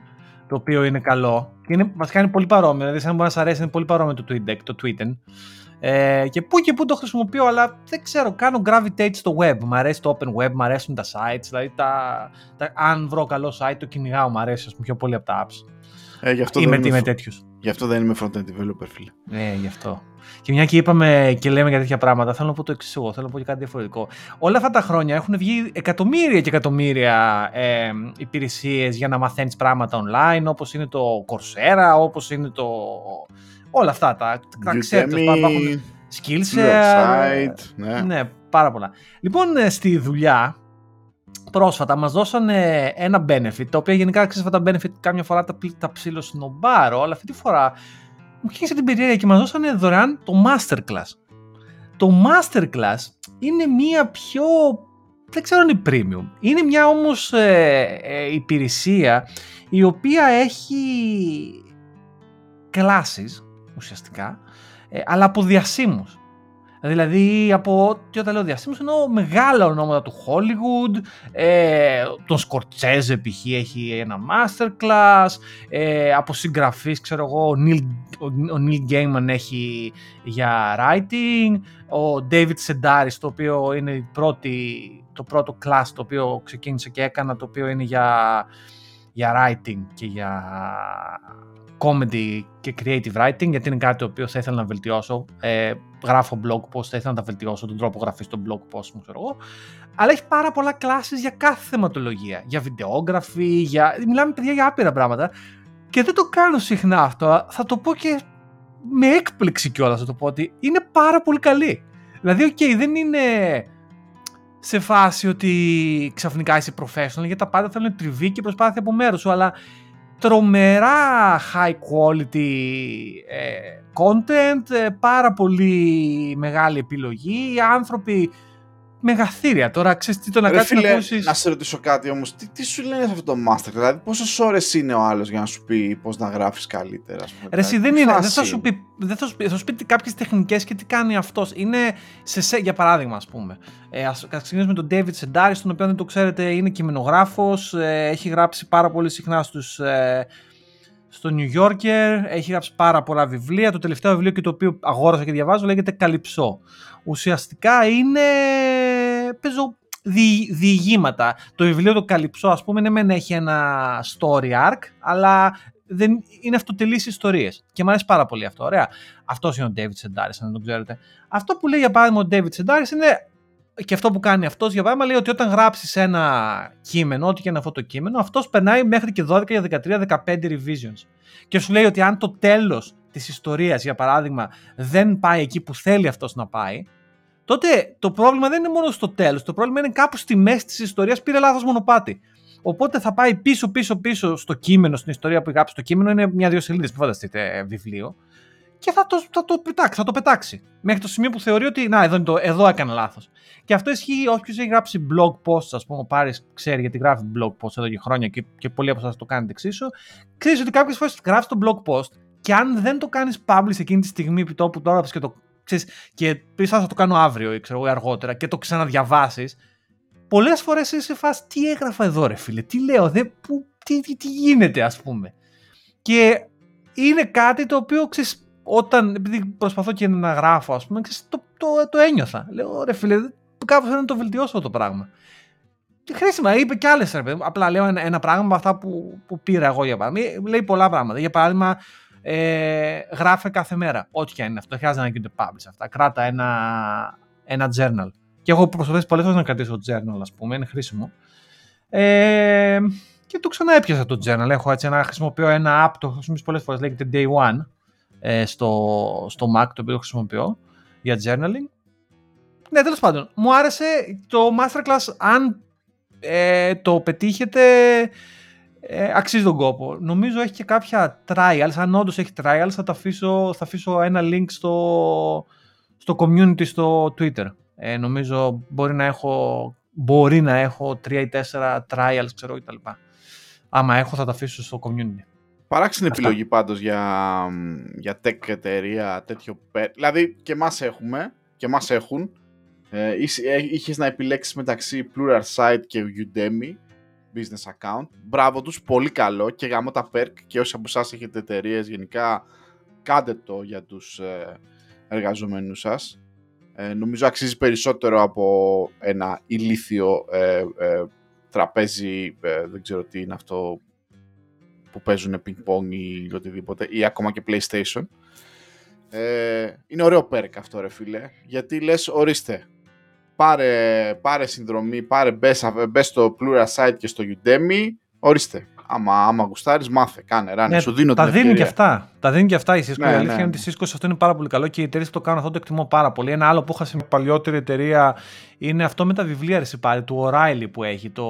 το οποίο είναι καλό. Και είναι, βασικά είναι πολύ παρόμοιο. Δηλαδή, σαν να μπορεί να σας αρέσει, είναι πολύ παρόμοιο το TweetDeck, το Tweeten. Ε, και πού και πού το χρησιμοποιώ, αλλά δεν ξέρω, κάνω gravitate στο web. Μ' αρέσει το open web, μ' αρέσουν τα sites. Δηλαδή, τα, τα, αν βρω καλό site, το κυνηγάω, μ' αρέσει ας πούμε, πιο πολύ από τα apps. Ε, γι, αυτό Είμαι, δεν είμαι είμαι, τέτοιο. γι' αυτό δεν είμαι front-end developer, φίλε. Ναι, γι' αυτό. Και μια και είπαμε και λέμε για τέτοια πράγματα, θέλω να πω το εξής εγώ, θέλω να πω και κάτι διαφορετικό. Όλα αυτά τα χρόνια έχουν βγει εκατομμύρια και εκατομμύρια ε, υπηρεσίες για να μαθαίνεις πράγματα online, όπως είναι το Coursera, όπως είναι το. Όλα αυτά τα. τα ξέρετε, Udemy, υπάρχουν Skillshare. website, ναι. Ναι, πάρα πολλά. Λοιπόν, ε, στη δουλειά, πρόσφατα μας δώσανε ένα benefit, τα οποία γενικά ξέρεις αυτά τα benefit κάμια φορά τα, πλ- τα ψιλοσυνομπάρω, αλλά αυτή τη φορά μου χύρισε την περιέργεια και μας δώσανε δωρεάν το masterclass. Το masterclass είναι μία πιο, δεν ξέρω αν είναι premium, είναι μια όμως ε, ε, υπηρεσία η οποία έχει κλάσεις ουσιαστικά, ε, αλλά από διασύμους. Δηλαδή από, και όταν λέω διασύμους εννοώ μεγάλα ονόματα του Hollywood, ε, τον Σκορτσέζε π.χ. έχει ένα masterclass, ε, από συγγραφείς ξέρω εγώ, ο Neil, ο, ο Neil Gaiman έχει για writing, ο David Sedaris το οποίο είναι η πρώτη, το πρώτο class το οποίο ξεκίνησε και έκανα το οποίο είναι για, για writing και για comedy και creative writing γιατί είναι κάτι το οποίο θα ήθελα να βελτιώσω. Ε, γράφω blog post, θα ήθελα να τα βελτιώσω τον τρόπο γραφής στο blog post μου, ξέρω εγώ. Αλλά έχει πάρα πολλά classes για κάθε θεματολογία. Για βιντεόγραφη, για... μιλάμε παιδιά για άπειρα πράγματα. Και δεν το κάνω συχνά αυτό. Θα το πω και με έκπληξη κιόλας θα το πω ότι είναι πάρα πολύ καλή. Δηλαδή, οκ, δεν είναι σε φάση ότι ξαφνικά είσαι professional, γιατί τα πάντα θέλουν τριβή και προσπάθεια από μέρους σου, αλλά τρομερά high quality ε, content, ε, πάρα πολύ μεγάλη επιλογή, οι άνθρωποι μεγαθήρια. Τώρα ξέρεις τι το να Ρε κάτσεις να φίλε, ακούσεις... να σε ρωτήσω κάτι όμως, τι, τι σου λένε σε αυτό το master, δηλαδή πόσες ώρες είναι ο άλλος για να σου πει πώς να γράφεις καλύτερα, ας πούμε. Ρε, εσύ δηλαδή, δεν τι είναι. Δεν φάση θα σου πει, δεν θα σου πει, θα σου πει κάποιες τεχνικές και τι κάνει αυτός. Είναι σε, σε, για παράδειγμα, ας πούμε. Ε, ας ξεκινήσουμε με τον David Sedaris, τον οποίο δεν το ξέρετε είναι κειμενογράφος. Ε, έχει γράψει πάρα πολύ συχνά στους. Ε, στο New Yorker, έχει γράψει πάρα πολλά βιβλία. Το τελευταίο βιβλίο και το οποίο αγόρασα και διαβάζω λέγεται Καλυψό. Ουσιαστικά είναι, παίζω δι, διηγήματα. Το βιβλίο το Καλυψό ας πούμε, ναι μεν έχει ένα story arc, αλλά δεν είναι αυτοτελείς ιστορίες. Και μου αρέσει πάρα πολύ αυτό. Ωραία. Αυτός είναι ο David Sedaris, αν δεν το ξέρετε. Αυτό που λέει για παράδειγμα ο David Sedaris είναι και αυτό που κάνει αυτός για παράδειγμα λέει ότι όταν γράψεις ένα κείμενο, ό,τι και είναι αυτό το κείμενο, αυτός περνάει μέχρι και 12 για 13, 15 revisions. Και σου λέει ότι αν το τέλος της ιστορίας, για παράδειγμα, δεν πάει εκεί που θέλει αυτός να πάει, τότε το πρόβλημα δεν είναι μόνο στο τέλος, το πρόβλημα είναι κάπου στη μέση της ιστορίας πήρε λάθος μονοπάτι. Οπότε θα πάει πίσω, πίσω, πίσω στο κείμενο, στην ιστορία που γράψει το κείμενο. Είναι μια-δύο σελίδες, μην φανταστείτε ε, βιβλίο. Και θα το, θα, το πετάξει, θα το πετάξει. Μέχρι το σημείο που θεωρεί ότι να, εδώ, το, εδώ έκανε λάθος. Και αυτό ισχύει όποιος έχει γράψει blog posts, ας πούμε, ο Πάρης ξέρει γιατί γράφει blog posts εδώ και χρόνια και, και πολλοί από εσάς το κάνετε εξίσου. Ξέρεις ότι κάποιες φορές γράφεις το blog post και αν δεν το κάνεις publish εκείνη τη στιγμή επί τόπου τώρα και το ξέρεις, και πεις θα το κάνω αύριο ή ξέρω, αργότερα και το ξαναδιαβάσεις, πολλές φορές είσαι σε φάση τι έγραφα εδώ, ρε φίλε, τι λέω, δε, που, τι, τι, τι, γίνεται, ας πούμε. Και είναι κάτι το οποίο ξέρεις, όταν, επειδή προσπαθώ και να γράφω, ας πούμε, ξέρεις, το, το, το, ένιωθα. Λέω, ρε φίλε, κάπως θέλω να το βελτιώσω το πράγμα. Και χρήσιμα, είπε κι άλλες, ρε παιδί. Απλά λέω ένα, ένα πράγμα από αυτά που, που πήρα εγώ για παράδειγμα. Λέει πολλά πράγματα. Για παράδειγμα, ε, γράφε κάθε μέρα. Ό,τι και αν είναι αυτό. Δεν χρειάζεται να γίνεται publish αυτά. Κράτα ένα, ένα journal. Και έχω προσπαθήσει πολλές φορές να κρατήσω journal, ας πούμε, είναι χρήσιμο. Ε, και το ξανά έπιασα το journal. Έχω έτσι ένα, χρησιμοποιώ ένα app, το χρησιμοποιήσω πολλές φορές, λέγεται Day One ε, στο, στο Mac, το οποίο χρησιμοποιώ για journaling. Ναι, τέλος πάντων, μου άρεσε το Masterclass. Αν ε, το πετύχετε, ε, αξίζει τον κόπο. Νομίζω έχει και κάποια trials. Αν όντως έχει trials, θα, αφήσω, θα αφήσω ένα link στο, στο community στο Twitter. Ε, νομίζω μπορεί να έχω, μπορεί να έχω 3 ή 4 trials, ξέρω κτλ. Άμα έχω θα τα αφήσω στο community. Παράξενη επιλογή πάντως για, για tech εταιρεία τέτοιο. Δηλαδή και μας έχουμε και μας έχουν. Ε, ε είχες να επιλέξεις μεταξύ Pluralsight και Udemy business account. Μπράβο τους, πολύ καλό και γάμω τα perk και όσοι από εσάς έχετε εταιρείες γενικά κάντε το για τους ε, εργαζομένους σας. Ε, νομίζω αξίζει περισσότερο από ένα ηλίθιο ε, ε, τραπέζι, ε, δεν ξέρω τι είναι αυτό που παίζουν ping-pong ή οτιδήποτε, ή ακόμα και PlayStation. Ε, είναι ωραίο perk αυτό ρε φίλε, γιατί λες ορίστε, πάρε, πάρε συνδρομή, πάρε μπες, στο Pluralsight και στο Udemy, ορίστε, άμα, άμα γουστάρεις μάθε, κάνε, ράνε, ναι, σου δίνω τα την δίνει ευκαιρία. και αυτά. Τα δίνει και αυτά η Cisco. Ναι, η αλήθεια ναι. είναι ότι η Cisco σε αυτό είναι πάρα πολύ καλό και οι εταιρείες που το κάνουν αυτό το εκτιμώ πάρα πολύ. Ένα άλλο που είχα σε μια παλιότερη εταιρεία είναι αυτό με τα βιβλία ρε πάλι, του O'Reilly που έχει, το,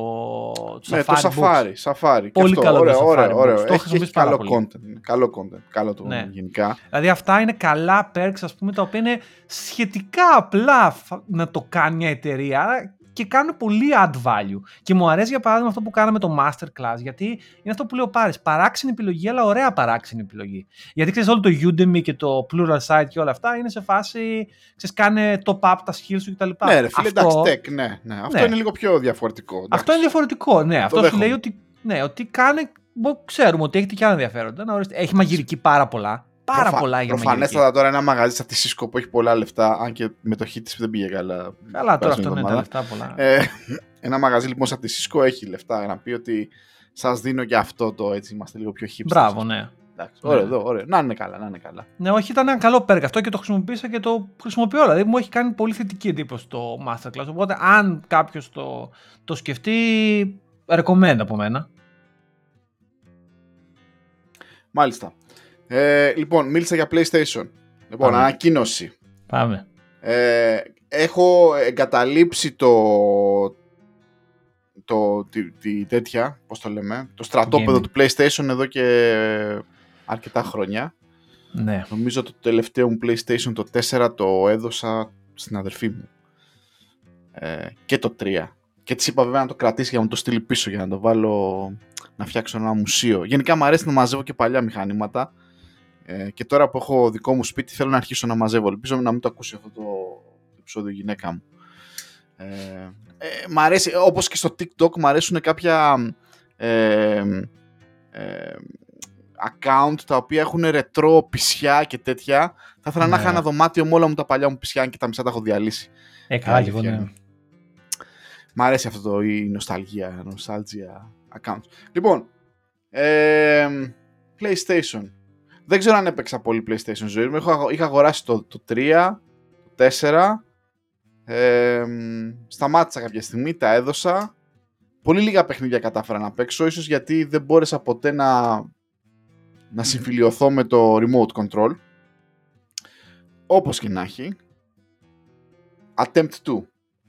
το Ναι, Safari το Books. Safari, Safari. Πολύ και αυτό, καλό το ωραίο, Safari ωραίο, Books. ωραίο. Το Έχει, έχει χρησιμοποιείς πάρα καλό πολύ. content, καλό content, καλό το Ναι. γενικά. Δηλαδή αυτά είναι καλά perks ας πούμε τα οποία είναι σχετικά απλά φα- να το κάνει μια εταιρεία και κάνουν πολύ add value. Και μου αρέσει για παράδειγμα αυτό που κάναμε το masterclass γιατί είναι αυτό που λέω Πάρης, παράξενη επιλογή αλλά ωραία παράξενη επιλογή. Γιατί ξέρεις όλο το Udemy και το Plural Site και όλα αυτά είναι σε φάση, ξέρεις κάνε top up τα skills σου κτλ. Ναι, ρε φίλε, Αυτό- εντάξει, tech, ναι, ναι. Αυτό Ναι. είναι λίγο πιο διαφορετικό. εντάξει. Αυτό είναι διαφορετικό. Ναι, αυτός σου δέχομαι. λέει ότι, ναι, ότι κάνει. μπο- Ξέρουμε ότι έχετε και άλλα ενδιαφέροντα. Να ορίστε. Έχει μαγειρική πάρα πολλά. Πάρα Προφα- πολλά για μαγειρική. Προφανέστατα τώρα ένα μαγαζί σαν τη Cisco που έχει πολλά λεφτά, αν και η μετοχή τη δεν πήγε καλά. Καλά, τώρα περασμένη αυτό είναι τα εβδομάδα. λεφτά πολλά. Ε, ένα μαγαζί λοιπόν σαν τη Cisco έχει λεφτά να πει ότι σας δίνω και αυτό το έτσι, είμαστε λίγο πιο hipsters. Μπράβο, ναι. Εντάξει, Ναι. ωραίο, εδώ, ωραίο. Να είναι καλά, να είναι καλά. Ναι, όχι, ήταν ένα καλό perk αυτό και το χρησιμοποίησα και το χρησιμοποιώ. Δηλαδή μου έχει κάνει πολύ θετική εντύπωση το Masterclass. Οπότε, αν κάποιος το, το σκεφτεί, recommend από μένα. Μάλιστα. Ε, λοιπόν, μίλησα για PlayStation. Λοιπόν, Πάμε. ανακοίνωση. Πάμε. Ε, έχω εγκαταλείψει το, το τη, τη- τέτοια, πώς το λέμε, το στρατόπεδο Gaming. του PlayStation εδώ και αρκετά χρόνια. Ναι. Νομίζω το τελευταίο μου PlayStation το 4 το έδωσα στην αδερφή μου. Ε, και το 3. Και της είπα βέβαια να το κρατήσει για να μου το στείλει πίσω για να το βάλω να φτιάξω ένα μουσείο. Γενικά μου αρέσει να μαζεύω και παλιά μηχανήματα. Ε, και τώρα που έχω δικό μου σπίτι θέλω να αρχίσω να μαζεύω. Ελπίζω να μην το ακούσει αυτό το επεισόδιο η γυναίκα μου. Ε, ε, μ' αρέσει, όπως και στο TikTok μου αρέσουν κάποια ε, ε, account τα οποία έχουν ρετρό πισιά και τέτοια. Θα ήθελα να Ναι. είχα ένα δωμάτιο με όλα μου τα παλιά μου πισιά και τα μισά τα έχω διαλύσει. Ε, καλά, και εγώ, αλήθεια ναι. είναι. Μ' αρέσει αυτό το η νοσταλγία, nostalgia account. Λοιπόν, ε, PlayStation. Δεν ξέρω αν έπαιξα πολύ PlayStation ζωή μου. Έχω, είχα αγοράσει το, το 3, το 4. Ε, σταμάτησα κάποια στιγμή, τα έδωσα. Πολύ λίγα παιχνίδια κατάφερα να παίξω, ίσως γιατί δεν μπόρεσα ποτέ να, να συμφιλιωθώ με το remote control. Όπως και να έχει. Attempt 2.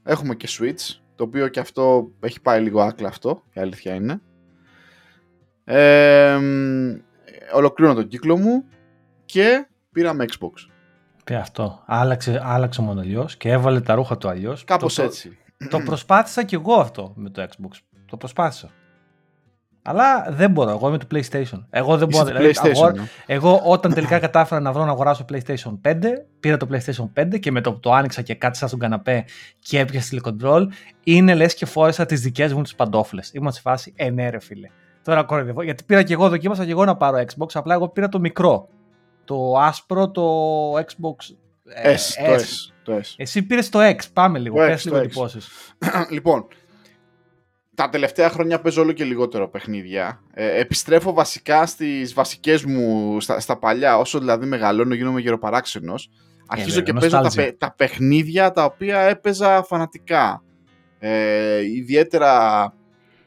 Έχουμε και Switch, το οποίο και αυτό έχει πάει λίγο άκλα αυτό, η αλήθεια είναι. Ε, ολοκλήρωνω τον κύκλο μου και πήραμε Xbox. Και αυτό. Άλλαξε, άλλαξε μόνο αλλιώ και έβαλε τα ρούχα του αλλιώς. Κάπως το, έτσι. Το, το προσπάθησα κι εγώ αυτό με το Xbox. Το προσπάθησα. Αλλά δεν μπορώ. Εγώ είμαι του PlayStation. Εγώ δεν Είσαι μπορώ. του δηλαδή, PlayStation. αγορα- ναι. Εγώ όταν τελικά κατάφερα να βρω να αγοράσω PlayStation 5, πήρα το PlayStation 5 και με το που το άνοιξα και κάτσα στον καναπέ και έπιασε τηλεκοντρόλ, είναι λες και φόρεσα τις δικές μου τις παντόφλες. Ήμουν σε φάση, ε ναι ρε φίλε. Τώρα κοροϊδεύω, γιατί πήρα και εγώ, δοκίμασα και εγώ να πάρω Xbox, απλά εγώ πήρα το μικρό. Το άσπρο, το Xbox ε, S, το S. Το S. Εσύ πήρες το X, πάμε λίγο, Το πες X, λίγο το X. εντυπώσεις. λοιπόν, τα τελευταία χρόνια παίζω όλο και λιγότερο παιχνίδια. Ε, επιστρέφω βασικά στις βασικές μου, στα, στα παλιά, όσο δηλαδή μεγαλώνω γίνομαι γεροπαράξενος. Αρχίζω βέβαια, και παίζω τα, νοστάλζια. παι- τα παιχνίδια τα οποία έπαιζα φανατικά. Ε, ιδιαίτερα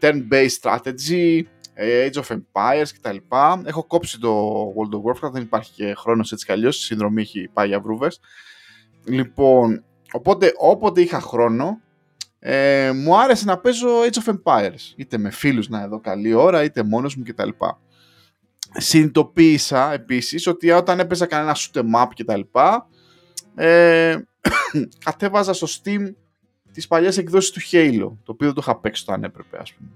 turn-based strategy, ε, Age of Empires κτλ. Έχω κόψει το World of Warcraft, δεν υπάρχει και χρόνος έτσι κι αλλιώς, η συνδρομή έχει πάει για βρούβες. Λοιπόν, οπότε όποτε είχα χρόνο, ε, μου άρεσε να παίζω Age of Empires. Είτε με φίλους να εδώ καλή ώρα, είτε μόνος μου κτλ. Συνειδητοποίησα επίσης ότι όταν έπαιζα κανένα shoot em up κτλ. Ε, κατέβαζα στο Steam τις παλιές εκδόσεις του Halo, το οποίο δεν το είχα παίξει όταν έπρεπε ας πούμε.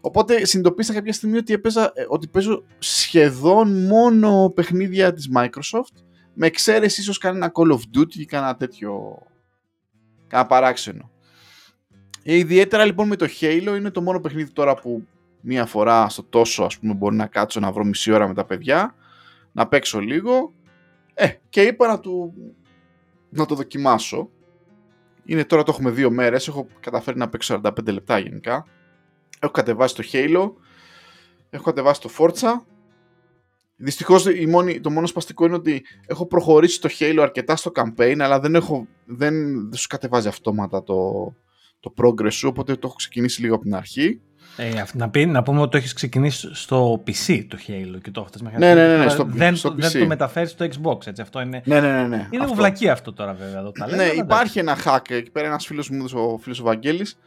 Οπότε συνειδητοποίησα κάποια στιγμή ότι, έπαιζα, ε, ότι παίζω σχεδόν μόνο παιχνίδια της Microsoft. Με εξαίρεση ίσως κανένα Call of Duty ή κανένα τέτοιο κανένα παράξενο. Ε, ιδιαίτερα λοιπόν με το Halo είναι το μόνο παιχνίδι τώρα που μία φορά στο τόσο ας πούμε μπορεί να κάτσω να βρω μισή ώρα με τα παιδιά να παίξω λίγο. Ε, και είπα να, του, να το δοκιμάσω. Είναι τώρα το έχουμε δύο μέρες έχω καταφέρει να παίξω 45 λεπτά γενικά έχω κατεβάσει το Halo έχω κατεβάσει το Forza Δυστυχώς η μόνη, το μόνο σπαστικό είναι ότι έχω προχωρήσει το Halo αρκετά στο campaign αλλά δεν, έχω, δεν, δεν σου κατεβάζει αυτόματα το, το progress σου οπότε το έχω ξεκινήσει λίγο από την αρχή Ε, αυ- να, πει, να πούμε ότι το έχεις ξεκινήσει στο PC το Halo και το έχεις μέχρι Ναι, ναι, ναι, ναι, τώρα στο- δεν, στο το, δεν PC. το μεταφέρεις στο Xbox, έτσι, αυτό είναι... ναι ναι ναι, ναι Είναι λίγο αυτό. βλακή αυτό τώρα βέβαια εδώ τα λέμε, Ναι, αλλά υπάρχει ένα hack εκεί πέρα. Ένας φίλος μου, ο φίλος ο Βαγγέλης.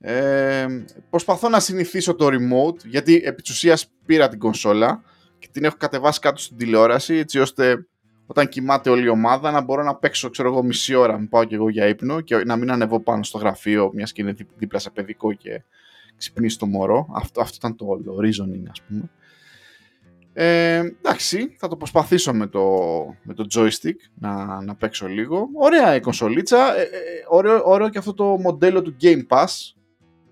Ε, προσπαθώ να συνηθίσω το remote γιατί επί της ουσίας πήρα την κονσόλα και την έχω κατεβάσει κάτω στην τηλεόραση έτσι ώστε όταν κοιμάται όλη η ομάδα να μπορώ να παίξω ξέρω εγώ μισή ώρα μην πάω και εγώ για ύπνο και να μην ανεβώ πάνω στο γραφείο μιας και είναι δί- δίπλα σε παιδικό και ξυπνήσει το μωρό αυτό, αυτό ήταν το, το reasoning ας πούμε ε, εντάξει, θα το προσπαθήσω με το, με το joystick να, να παίξω λίγο. Ωραία η κονσολίτσα. Ε, ε, ωραίο, ωραίο και αυτό το μοντέλο του Game Pass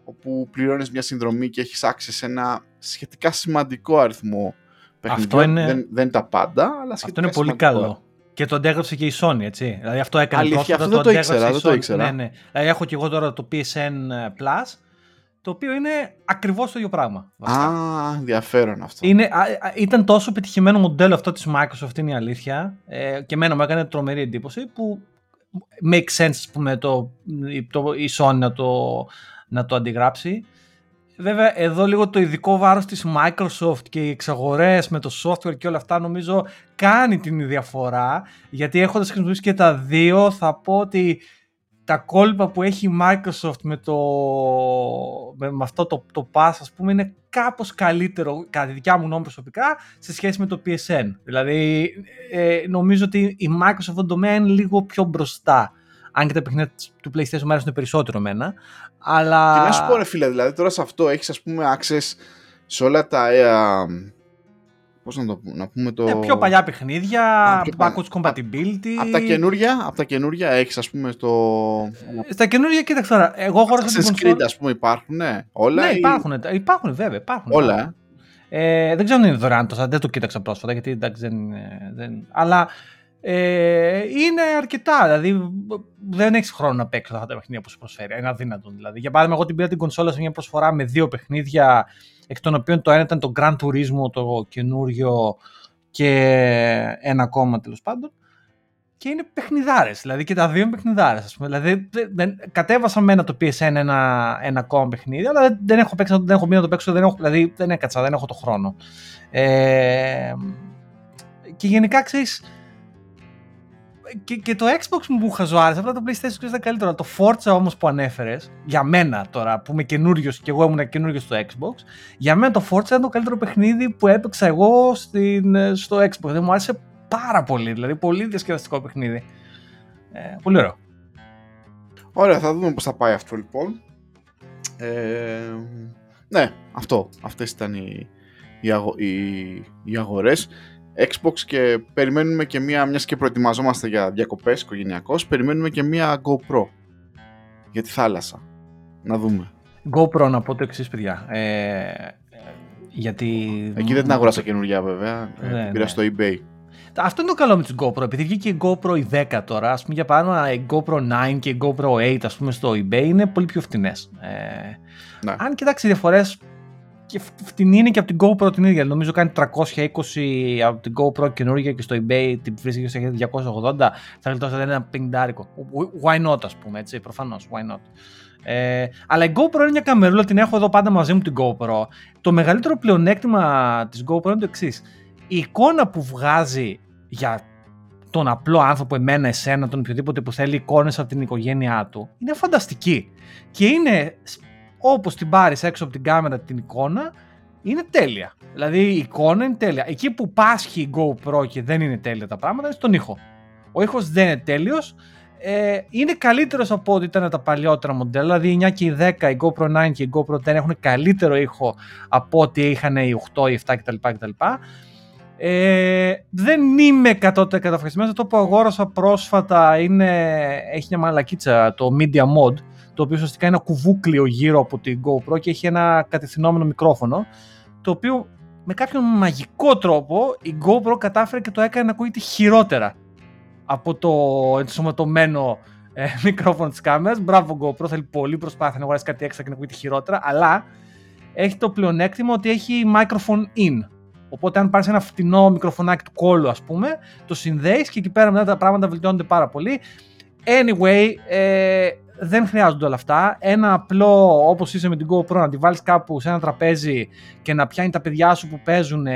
όπου πληρώνεις μια συνδρομή και έχεις access σε ένα σχετικά σημαντικό αριθμό παιχνιδιών. είναι- Δεν, δεν τα πάντα, αλλά Αυτό σχετικά είναι πολύ σημαντικό. καλό. Και το αντέγραψε και η Sony, έτσι. Δηλαδή αυτό έκανε Αλήθεια, πρόσφατα, αυτό δεν το αντέγραψε ήξερα, η δεν το Sony. ήξερα. Ναι, ναι. Δηλαδή έχω και εγώ τώρα το PSN Plus, το οποίο είναι ακριβώς το ίδιο πράγμα. βασικά. Α, ενδιαφέρον αυτό. Είναι, α, α, ήταν τόσο πετυχημένο μοντέλο αυτό της Microsoft, είναι η αλήθεια. Ε, και εμένα μου έκανε τρομερή εντύπωση που make sense, ας πούμε, το, το, η Sony να το, να το αντιγράψει. Βέβαια, εδώ λίγο το ειδικό βάρος της Microsoft και οι εξαγορές με το software και όλα αυτά νομίζω κάνει την διαφορά γιατί έχοντας χρησιμοποιήσει και τα δύο θα πω ότι τα κόλπα που έχει η Microsoft με, το, με, με αυτό το, το pass ας πούμε είναι κάπως καλύτερο κατά τη δικιά μου νόμη προσωπικά σε σχέση με το PSN. Δηλαδή ε, νομίζω ότι η Microsoft αυτό το τομέα είναι λίγο πιο μπροστά. Αν και τα παιχνίδια του PlayStation μου αρέσουν περισσότερο εμένα. Αλλά... Και να σου πω ρε φίλε, δηλαδή τώρα σε αυτό έχεις ας πούμε access σε όλα τα... Ε, πώς να το πούμε, να πούμε το... Ε, πιο παλιά παιχνίδια, Α, πιο παλιά. backwards compatibility. Από τα καινούρια, απ' τα καινούρια έχεις ας πούμε το... Στα καινούργια, κοίταξε τώρα. Εγώ χώρισα την Assassin's Creed κονσόλα. ας πούμε υπάρχουν, ναι. Όλα Ναι, ή- υπάρχουν, υπάρχουν βέβαια. Υπάρχουν, Όλα, ε. Ε, δεν ξέρω αν είναι δωρεάν το δεν το κοίταξα πρόσφατα γιατί εντάξει δεν, δεν αλλά ε, είναι αρκετά. Δηλαδή δεν έχεις χρόνο να παίξεις αυτά τα παιχνίδια που σου προσφέρει. Είναι αδύνατο δηλαδή. Για παράδειγμα, εγώ την πήρα την κονσόλα σε μια προσφορά με δύο παιχνίδια, εκ των οποίων το ένα ήταν το Grand Turismo, το καινούριο και ένα ακόμα τέλος πάντων. Και είναι παιχνιδάρες. Δηλαδή και τα δύο είναι παιχνιδάρες. Δηλαδή δεν, κατέβασα μένα το PSN ένα, ένα ακόμα παιχνίδι, αλλά δεν, έχω, παίξει, δεν έχω μείνει να το παίξω. Δεν έχω, δηλαδή δεν έκατσα, δεν έχω το χρόνο. Ε, και γενικά ξέρεις, και, και το Xbox μου που χαζοάρεσε, απλά το PlayStation ήταν καλύτερο. Το Forza όμως που ανέφερες, για μένα τώρα που είμαι καινούριος και εγώ ήμουν καινούριος στο Xbox, για μένα το Forza ήταν το καλύτερο παιχνίδι που έπαιξα εγώ στην, στο Xbox. Δεν μου άρεσε πάρα πολύ, δηλαδή πολύ διασκεδαστικό παιχνίδι. Ε, πολύ ωραίο. Ωραία, θα δούμε πώς θα πάει αυτό λοιπόν. Ε, ναι, αυτό. Αυτές ήταν οι, οι, αγο, οι, οι αγορές. Xbox και περιμένουμε και μία, μιας και προετοιμαζόμαστε για διακοπές οικογενειακώς, περιμένουμε και μία GoPro για τη θάλασσα. Να δούμε. GoPro να πω το εξής παιδιά. Ε, γιατί... Εκεί δεν την αγοράσα καινούργια βέβαια, ε, ναι, πήρα ναι. στο eBay. Αυτό είναι το καλό με τις GoPro, επειδή βγήκε η GoPro η 10 τώρα, ας πούμε για παράδειγμα η GoPro 9 και η GoPro 8 ας πούμε στο eBay είναι πολύ πιο φτηνές. Ε, ναι. Αν κοιτάξεις διαφορές και φτηνή είναι και από την GoPro την ίδια. Νομίζω κάνει 320 από την GoPro καινούργια και στο eBay την βρίσκει σε 280. Θα γλιτώσετε ένα πενιντάρικο. Why not, ας πούμε, έτσι, προφανώς. Why not. Ε, αλλά η GoPro είναι μια καμερούλα, την έχω εδώ πάντα μαζί μου την GoPro. Το μεγαλύτερο πλεονέκτημα της GoPro είναι το εξής. Η εικόνα που βγάζει για τον απλό άνθρωπο, εμένα, εσένα, τον οποιοδήποτε που θέλει εικόνες από την οικογένειά του, είναι φανταστική. Και είναι όπως την πάρεις έξω από την κάμερα την εικόνα, είναι τέλεια. Δηλαδή η εικόνα είναι τέλεια. Εκεί που πάσχει η GoPro και δεν είναι τέλεια τα πράγματα είναι στον ήχο. Ο ήχος δεν είναι τέλειος. Ε, είναι καλύτερος από ό,τι ήταν τα παλιότερα μοντέλα. Δηλαδή η 9 και η 10, η GoPro 9 και η GoPro 10 έχουν καλύτερο ήχο από ό,τι είχαν οι 8, οι 7 κτλ. κτλ. Ε, δεν είμαι 100% ευχαριστημένος. Το που αγόρασα πρόσφατα είναι, έχει μια μαλακίτσα, το Media Mod το οποίο ουσιαστικά είναι ένα κουβούκλιο γύρω από την GoPro και έχει ένα κατευθυνόμενο μικρόφωνο, το οποίο με κάποιον μαγικό τρόπο η GoPro κατάφερε και το έκανε να ακούγεται χειρότερα από το ενσωματωμένο ε, μικρόφωνο της κάμερας. Μπράβο GoPro, θέλει πολύ προσπάθεια να αγοράσει κάτι έξtra και να ακούγεται χειρότερα, αλλά έχει το πλεονέκτημα ότι έχει microphone in. Οπότε, αν πάρεις ένα φτηνό μικροφωνάκι του κόλλου, ας πούμε, το συνδέεις και εκεί πέρα μετά τα πράγματα βελτιώνονται πάρα πολύ. Anyway, ε, δεν χρειάζονται όλα αυτά. Ένα απλό, όπως είσαι με την GoPro, να τη βάλεις κάπου σε ένα τραπέζι και να πιάνει τα παιδιά σου που παίζουν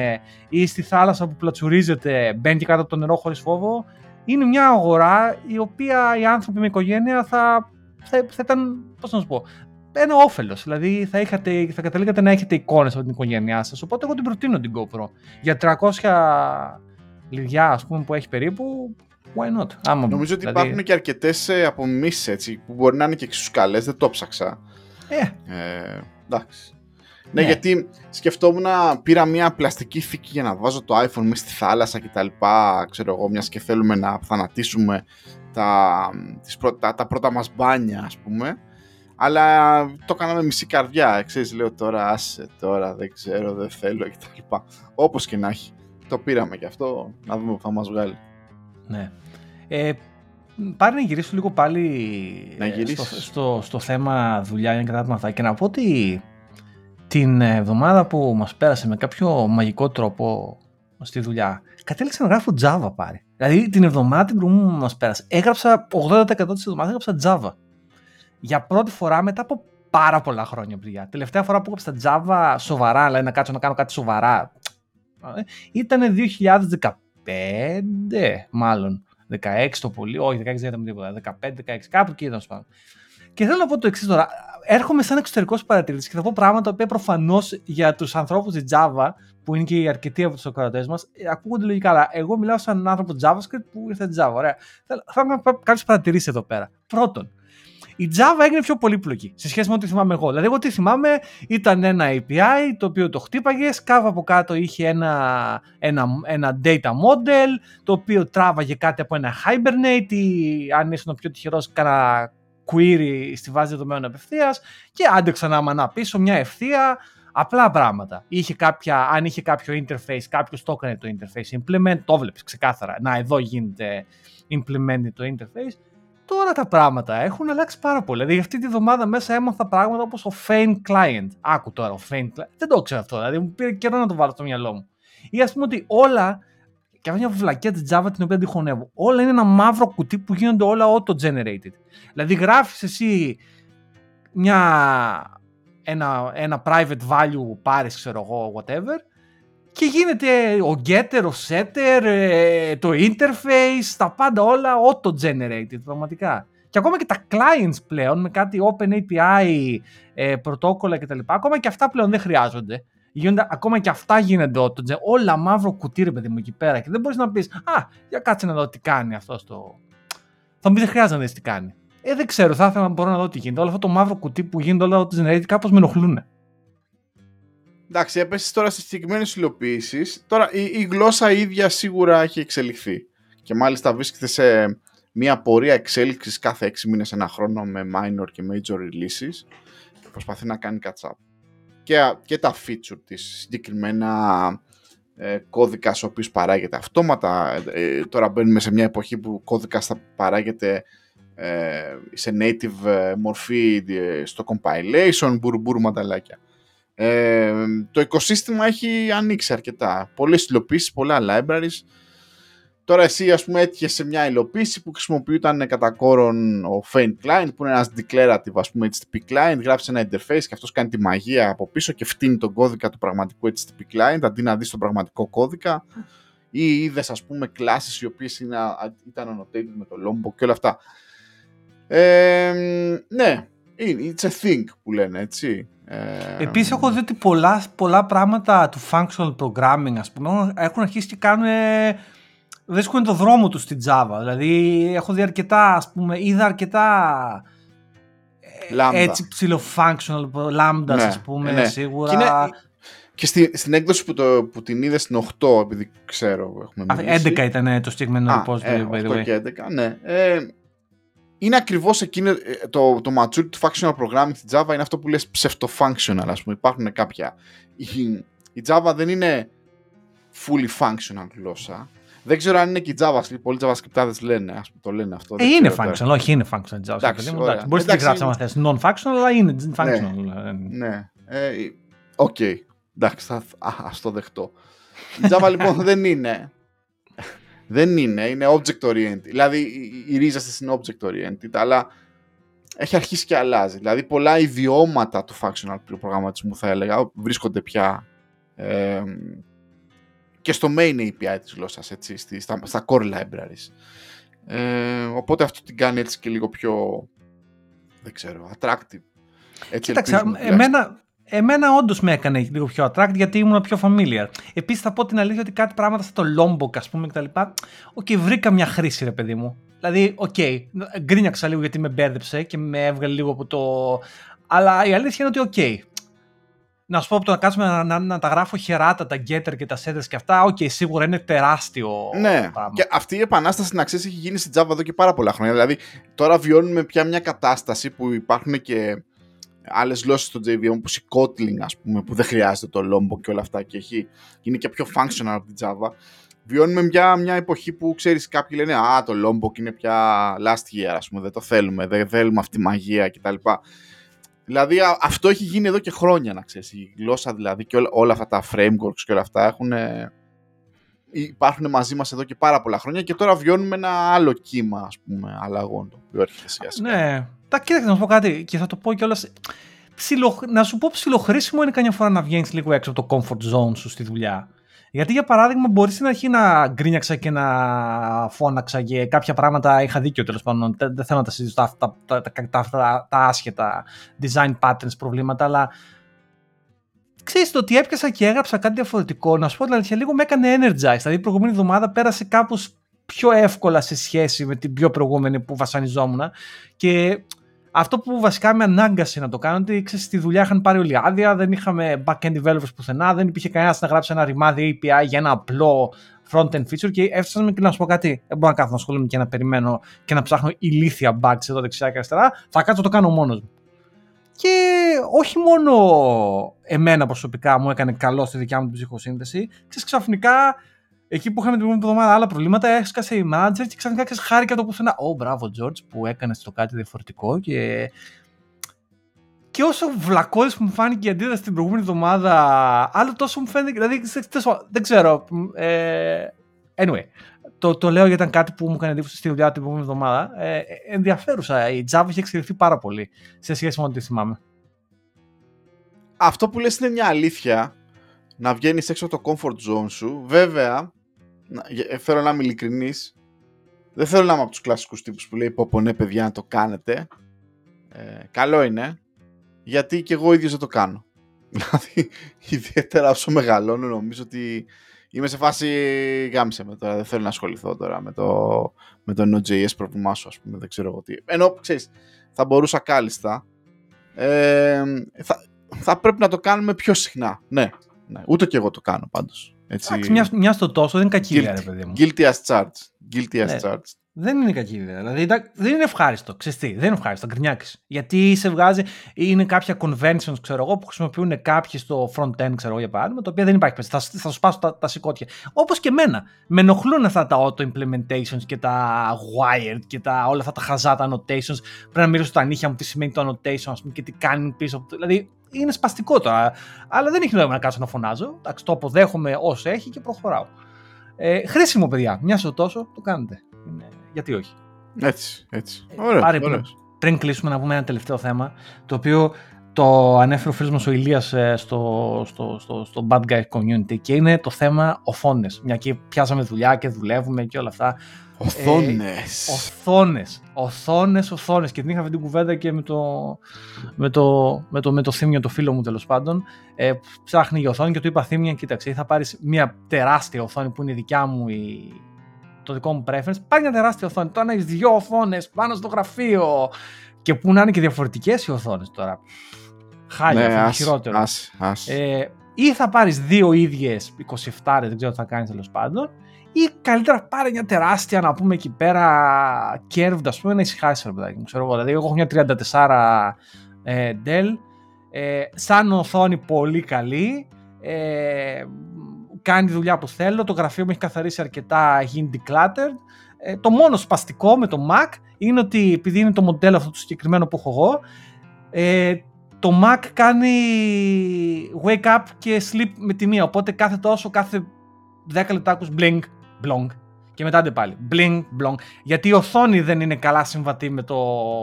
ή στη θάλασσα που πλατσουρίζεται, μπαίνει και κάτω από το νερό χωρίς φόβο, είναι μια αγορά η οποία οι άνθρωποι με οικογένεια θα, θα, θα ήταν, πώς να σου πω, ένα όφελος. Δηλαδή θα, είχατε, θα καταλήγατε να έχετε εικόνες από την οικογένειά σας. Οπότε εγώ την προτείνω την GoPro. Για 300 λιδιά, ας πούμε, που έχει περίπου, Why not? Άμα, Νομίζω ότι δηλαδή... υπάρχουν και αρκετές ε, απομίσει που μπορεί να είναι και εξίσου καλές. Δεν το ψάξα. Ε. ε εντάξει. Ναι, ναι, γιατί σκεφτόμουν να πήρα μια πλαστική θήκη για να βάζω το iPhone μέσα στη θάλασσα και τα λοιπά, ξέρω εγώ, μιας και θέλουμε να θανατήσουμε τα, τις πρώτα, τα πρώτα μας μπάνια, ας πούμε. Αλλά το κάναμε μισή καρδιά, ξέρεις, λέω τώρα, άσε τώρα, δεν ξέρω, δεν θέλω και τα λοιπά. Όπως και να έχει. Το πήραμε και αυτό, να δούμε που θα μας βγάλει. Ναι. Ε, πάρε να γυρίσω λίγο πάλι ε, στο, στο, στο, θέμα δουλειά για να αυτά και να πω ότι την εβδομάδα που μας πέρασε με κάποιο μαγικό τρόπο στη δουλειά κατέληξα να γράφω Java πάρει. Δηλαδή την εβδομάδα την προηγούμενη που μας πέρασε έγραψα 80% της εβδομάδας έγραψα Java. Για πρώτη φορά μετά από πάρα πολλά χρόνια παιδιά. Τελευταία φορά που έγραψα Java σοβαρά, δηλαδή να κάτσω να κάνω κάτι σοβαρά ε, ήταν 2015 μάλλον. 16 το πολύ, όχι 16 δεν ήταν τίποτα, 15-16, κάπου εκεί ήταν σπάνω. Και θέλω να πω το εξής τώρα. Έρχομαι σαν εξωτερικός παρατηρητής και θα πω πράγματα που προφανώς για τους ανθρώπους της Java, που είναι και οι αρκετοί από τους ακροατές μας, ακούγονται λογικά. Αλλά εγώ μιλάω σαν άνθρωπο JavaScript που ήρθε Java. Ωραία. Θα κάνω κάποιες παρατηρήσεις εδώ πέρα. Πρώτον, η Java έγινε πιο πολύπλοκη σε σχέση με ό,τι θυμάμαι εγώ. Δηλαδή, εγώ τι θυμάμαι ήταν ένα API το οποίο το χτύπαγες, κάβα από κάτω είχε ένα, ένα, ένα data model το οποίο τράβαγε κάτι από ένα Hibernate ή αν ήσουν πιο τυχερός, κάνα query στη βάση δεδομένων απευθείας και άντεξα να μανά πίσω μια ευθεία Απλά πράγματα. Είχε κάποια, αν είχε κάποιο interface, κάποιος το έκανε το interface implement, το βλέπεις ξεκάθαρα. Να, εδώ γίνεται implement το interface. Τώρα τα πράγματα έχουν αλλάξει πάρα πολύ. Δηλαδή, αυτή τη βδομάδα μέσα έμαθα πράγματα όπως ο Fein Client. Άκου τώρα, ο Fein Client. Δεν το ξέρω αυτό. Δηλαδή, μου πήρε καιρό να το βάλω στο μυαλό μου. Ή ας πούμε ότι όλα. Και αυτή μια βλακία της Java την οποία αντιχωνεύω. Όλα είναι ένα μαύρο κουτί που γίνονται όλα auto-generated. Δηλαδή, γράφεις εσύ μια, ένα, ένα private value, πάρεις, ξέρω εγώ, whatever, και γίνεται ο getter, ο setter, ε, το interface, τα πάντα όλα auto-generated πραγματικά. Και ακόμα και τα clients πλέον με κάτι open API, ε, πρωτόκολλα κτλ. Ακόμα και αυτά πλέον δεν χρειάζονται. Γίνονται, ακόμα και αυτά γίνονται auto Όλα μαύρο κουτί ρε παιδί μου εκεί πέρα. Και δεν μπορείς να πεις Α, για κάτσε να δω τι κάνει αυτό στο. Θα μου πεις δεν χρειάζεται να δεις τι κάνει. Ε, δεν ξέρω, θα ήθελα να μπορώ να δω τι γίνεται. Όλο αυτό το μαύρο κουτί που γίνεται όλα auto generated κάπως με ενοχλούν. Εντάξει, έπεσες τώρα σε συγκεκριμένες υλοποιήσεις. Τώρα η, η γλώσσα ίδια σίγουρα έχει εξελιχθεί. Και μάλιστα βρίσκεται σε μια πορεία εξέλιξης κάθε 6 μήνες, ένα χρόνο με minor και major releases. Και προσπαθεί να κάνει catch up. Και, και τα feature της συγκεκριμένα ε, κώδικα ο οποίο παράγεται αυτόματα. Ε, τώρα μπαίνουμε σε μια εποχή που ο κώδικας θα παράγεται ε, σε native ε, μορφή ε, στο compilation, μπουρμπούρ μανταλάκια. Ε, το οικοσύστημα έχει ανοίξει αρκετά. Πολλές υλοποίησεις, πολλά libraries. Τώρα εσύ ας πούμε έτυχες σε μια υλοποίηση που χρησιμοποιούταν κατά κόρον ο Faint Client που είναι ένας declarative ας πούμε HTTP client, γράφεις ένα interface και αυτός κάνει τη μαγεία από πίσω και φτύνει τον κώδικα του πραγματικού HTTP client αντί να δεις τον πραγματικό κώδικα ή είδες ας πούμε classes οι οποίες είναι, ήταν annotated με το Lombok και όλα αυτά. Ε, ναι, it's a thing που λένε έτσι. Ε, Επίσης έχω δει ότι πολλά, πολλά πράγματα του functional programming ας πούμε έχουν αρχίσει και κάνουν βρίσκουν το δρόμο τους στην Java. Δηλαδή έχω δει αρκετά, ας πούμε, είδα αρκετά Lambda. έτσι ψηλό functional lambda, ναι, ας πούμε, ναι. σίγουρα. Και, είναι, και στη, στην έκδοση που, το, που την είδες στην 8, επειδή ξέρω, έχουμε μιλήσει. 11 ήταν το συγκεκριμένο repository, ε, by the way. και 11, ναι. Ε, είναι ακριβώς εκείνο ε, το, το maturity του functional programming στη Java είναι αυτό που λες ψευτο-functional, ας πούμε. Υπάρχουν κάποια. Η, η Java δεν είναι fully functional γλώσσα. Δεν ξέρω αν είναι και η Java, πολλοί JavaScript λένε, ας πούμε, το λένε αυτό. Ε, είναι functional, όχι είναι functional Java. Εντάξει, εντάξει, Μπορείς να γράψεις άμα θες non-functional, αλλά είναι functional. Ναι, ναι. Ε, ok, okay. εντάξει, θα, ας το δεχτώ. Η Java λοιπόν δεν είναι δεν είναι, είναι object oriented. Δηλαδή η ρίζα της είναι object oriented, αλλά έχει αρχίσει και αλλάζει. Δηλαδή πολλά ιδιώματα του functional προγραμματισμού θα έλεγα βρίσκονται πια ε, και στο main API της γλώσσας, έτσι, στα, στα core libraries. Ε, οπότε αυτό την κάνει έτσι και λίγο πιο, δεν ξέρω, attractive. Έτσι Κοίταξε, εμένα, Εμένα όντως με έκανε λίγο πιο attract γιατί ήμουν πιο familiar. Επίσης θα πω την αλήθεια ότι κάτι πράγματα στο Lombok, ας πούμε κτλ. Ok, okay, βρήκα μια χρήση, ρε παιδί μου. Δηλαδή, ok, okay, γκρίνιαξα λίγο γιατί με μπέρδεψε και με έβγαλε λίγο από το. Αλλά η αλήθεια είναι ότι ok. Okay. Να σου πω από το να κάτσουμε να, να, να, τα γράφω χεράτα, τα getter και τα setters και αυτά, ok, okay, σίγουρα είναι τεράστιο. Ναι, πράγμα. και αυτή η επανάσταση να ξέρεις έχει γίνει στην Java εδώ και πάρα πολλά χρόνια. Δηλαδή, τώρα βιώνουμε πια μια κατάσταση που υπάρχουν και άλλες γλώσσες στο JVM όπω η Kotlin, ας πούμε, που δεν χρειάζεται το Lombo και όλα αυτά και έχει, είναι και πιο functional από την Java. Βιώνουμε μια, μια εποχή που ξέρεις, κάποιοι λένε Α, το Lombok είναι πια last year, ας πούμε, δεν το θέλουμε, δεν θέλουμε αυτή τη μαγεία κτλ. Δηλαδή αυτό έχει γίνει εδώ και χρόνια, να ξέρεις. Η γλώσσα δηλαδή και όλα, όλα αυτά τα frameworks και όλα αυτά έχουν, υπάρχουν μαζί μας εδώ και πάρα πολλά χρόνια και τώρα βιώνουμε ένα άλλο κύμα ας πούμε αλλαγών το οποίο έρχεται σιγά σιγά. Ναι, τα κοίταξε να σου πω κάτι και θα το πω κιόλας. Ψιλο, να σου πω ψιλοχρήσιμο είναι καμιά φορά να βγαίνεις λίγο έξω από το comfort zone σου στη δουλειά. Γιατί για παράδειγμα, μπορείς στην αρχή να γκρίνιαξα και να φώναξα και κάποια πράγματα είχα δίκιο τέλος πάντων. Δεν θέλω να τα συζητήσω τα, τα, τα, τα, τα άσχετα design patterns προβλήματα, αλλά ξέρεις το ότι έπιασα και έγραψα κάτι διαφορετικό. Να σου πω την αλήθεια, λίγο με έκανε energize. Δηλαδή, η προηγούμενη εβδομάδα πέρασε κάπως πιο εύκολα σε σχέση με την πιο προηγούμενη που βασανιζόμουν. Και αυτό που βασικά με ανάγκασε να το κάνω, ότι ξέρεις, στη δουλειά είχαν πάρει όλη άδεια, δεν είχαμε back-end developers πουθενά, δεν υπήρχε κανένας να γράψει ένα ρημάδι API για ένα απλό front-end feature και έφτασα και να σου πω κάτι. Δεν μπορώ να κάθομαι να ασχολούμαι και να περιμένω και να ψάχνω ηλίθια bugs εδώ δεξιά και αριστερά. Θα κάτσω το κάνω μόνος μου. Και όχι μόνο εμένα προσωπικά μου έκανε καλό στη δικιά μου την ψυχοσύνθεση. Ξέρεις, ξαφνικά εκεί που είχαμε την προηγούμενη εβδομάδα άλλα προβλήματα, έσκασε η manager και ξαφνικά ξέρεις, χάρηκα το πουθενά. Ω, μπράβο, George, που έκανες το κάτι διαφορετικό και. Και όσο βλακώδης που μου φάνηκε η αντίδραση την προηγούμενη εβδομάδα, άλλο τόσο μου φαίνεται. Δηλαδή, δεν ξέρω. Ε, anyway, το, το λέω γιατί ήταν κάτι που μου έκανε εντύπωση στη δουλειά την προηγούμενη εβδομάδα. Ε, ενδιαφέρουσα. Η Java έχει εξελιχθεί πάρα πολύ σε σχέση με ό,τι θυμάμαι. Αυτό που λες είναι μια αλήθεια. Να βγαίνεις έξω από το comfort zone σου. Βέβαια, ε, θέλω να είμαι ειλικρινής. Δεν θέλω να είμαι από τους κλασικούς τύπους που λέει: Πω, πω ναι, παιδιά, να το κάνετε. Ε, καλό είναι. Γιατί και εγώ ίδιος δεν το κάνω. Δηλαδή, ιδιαίτερα όσο μεγαλώνω, νομίζω ότι είμαι σε φάση γάμισε με τώρα. Δεν θέλω να ασχοληθώ τώρα με το, με το Node.js πρόβλημά σου, ας πούμε. Δεν ξέρω εγώ τι. Ενώ ξέρεις, θα μπορούσα κάλλιστα. Ε, θα, θα πρέπει να το κάνουμε πιο συχνά. Ναι, ναι. ούτε και εγώ το κάνω πάντω. Εντάξει, μια, μια στο τόσο δεν είναι κακή ιδέα, ρε παιδί μου. Guilty as charged. Guilty as ναι. charged. Δεν είναι κακή ιδέα. Δηλαδή δεν είναι ευχάριστο. Ξέρεις δεν είναι ευχάριστο. Γκρινιάκι. Γιατί σε βγάζει, είναι κάποια conventions, ξέρω εγώ, που χρησιμοποιούν κάποιοι στο front-end, ξέρω εγώ για παράδειγμα, το οποίο δεν υπάρχει. Θα, θα σου σπάσω τα, τα σηκώτια. Όπως και εμένα. Με ενοχλούν αυτά τα auto-implementations και τα wired και τα, όλα αυτά τα χαζάτα annotations. Πρέπει να μιλήσω στα νύχια μου τι σημαίνει το annotation, ας πούμε, και τι κάνει πίσω από το. Δηλαδή είναι σπαστικό τώρα. Αλλά δεν έχει νόημα να κάτσω να φωνάζω. Εντάξει, το αποδέχομαι όσο έχει και προχωράω. Ε, χρήσιμο, παιδιά. Μια στο τόσο το κάνετε. Γιατί όχι; Έτσι, έτσι. Ε, ωραία, Πάρε, Πριν, πριν κλείσουμε να πούμε ένα τελευταίο θέμα, το οποίο το ανέφερε ο φίλος μας ο Ηλίας ε, στο, στο, στο, στο Bad Guy Community και είναι το θέμα οθόνες. Μια και πιάσαμε δουλειά και δουλεύουμε και όλα αυτά. Οθόνε. Ε, οθόνες. Οθόνες, οθόνες. Και την είχα αυτή την κουβέντα και με το, με το, με το, με το θύμιο, το φίλο μου τέλος πάντων. Ε, ψάχνει για οθόνη και του είπα θύμια, κοίταξε, θα πάρεις μια τεράστια οθόνη που είναι η δικιά μου η, το δικό μου preference. Πάρει μια τεράστια οθόνη. Τώρα να έχεις δύο οθόνες πάνω στο γραφείο. Και που να είναι και διαφορετικές οι οθόνες τώρα. Χάλια, ναι, αυτό χειρότερο. Ε, ή θα πάρεις δύο ίδιες 27, δεν ξέρω τι θα κάνεις τέλος πάντων ή καλύτερα πάρε μια τεράστια να πούμε εκεί πέρα curved ας πούμε να ησυχάσεις ρε παιδάκι μου ξέρω εγώ δηλαδή εγώ έχω μια 34 ε, Dell ε, σαν οθόνη πολύ καλή ε, κάνει τη δουλειά που θέλω το γραφείο μου έχει καθαρίσει αρκετά έχει γίνει decluttered ε, το μόνο σπαστικό με το Mac είναι ότι επειδή είναι το μοντέλο αυτό το συγκεκριμένο που έχω εγώ ε, το Mac κάνει wake up και sleep με τη μία οπότε κάθε τόσο κάθε 10 λεπτά ακούς blink Blong. Και μετά δεν πάλι. Bling, blong. Γιατί η οθόνη δεν είναι καλά συμβατή με το,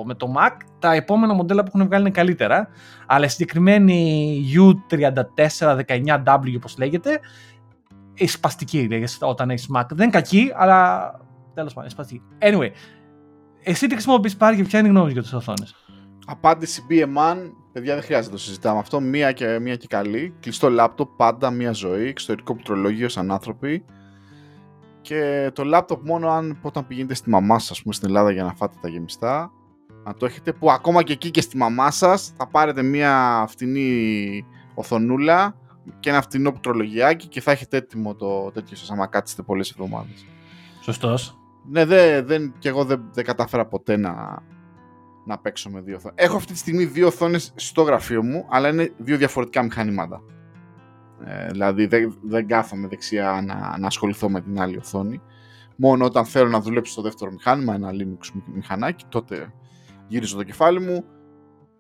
με το Mac. Τα επόμενα μοντέλα που έχουν βγάλει είναι καλύτερα. Αλλά η συγκεκριμένη U3419W, όπως λέγεται, η σπαστική όταν έχεις Mac. Δεν είναι κακή, αλλά τέλος πάντων, σπαστική. Anyway, εσύ τι χρησιμοποιείς πάλι και ποια είναι η γνώμη για τι οθόνες; Απάντηση BM1, παιδιά δεν χρειάζεται να το συζητάμε αυτό. Μία και, μία και καλή. Κλειστό λάπτοπ, πάντα μία ζωή. Εξωτερικό πληκτρολόγιο σαν άνθρωποι και το λάπτοπ μόνο αν όταν πηγαίνετε στη μαμά σας, ας πούμε, στην Ελλάδα για να φάτε τα γεμιστά, να το έχετε που ακόμα και εκεί και στη μαμά σας θα πάρετε μια φτηνή οθονούλα και ένα φτηνό πτρολογιάκι και θα έχετε έτοιμο το τέτοιο σας άμα κάτσετε πολλές εβδομάδες. Σωστός. Ναι, δεν, δεν, και εγώ δεν, δεν κατάφερα ποτέ να, να παίξω με δύο οθόνες. Έχω αυτή τη στιγμή δύο οθόνες στο γραφείο μου, αλλά είναι δύο διαφορετικά μηχανήματα. Ε, δηλαδή δεν, δεν κάθομαι δεξιά να, να ασχοληθώ με την άλλη οθόνη. Μόνο όταν θέλω να δουλέψω στο δεύτερο μηχάνημα, ένα Linux μηχανάκι, τότε γύριζω το κεφάλι μου.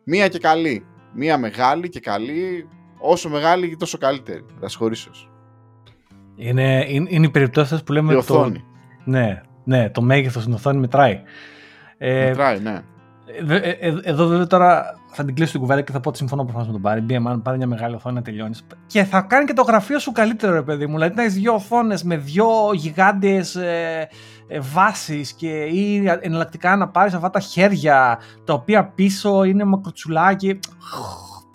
Μία και καλή. Μία μεγάλη και καλή. Όσο μεγάλη, τόσο καλύτερη. Θα Είναι, είναι, είναι οι περιπτώσει που λέμε. Η οθόνη. Το, ναι, ναι, το μέγεθος στην οθόνη μετράει. Ε, μετράει, ναι. Ε, ε, ε, εδώ βέβαια τώρα θα την κλείσω την κουβέντα και θα πω ότι συμφωνώ προφανώς με τον Πάρη. BMR, πάρει μια μεγάλη οθόνη να τελειώνεις. Και θα κάνει και το γραφείο σου καλύτερο, ρε παιδί μου. Δηλαδή να έχεις δύο οθόνες με δύο γιγάντιες ε, ε, βάσεις και ή εναλλακτικά να πάρεις αυτά τα χέρια τα οποία πίσω είναι μακροτσουλάκι.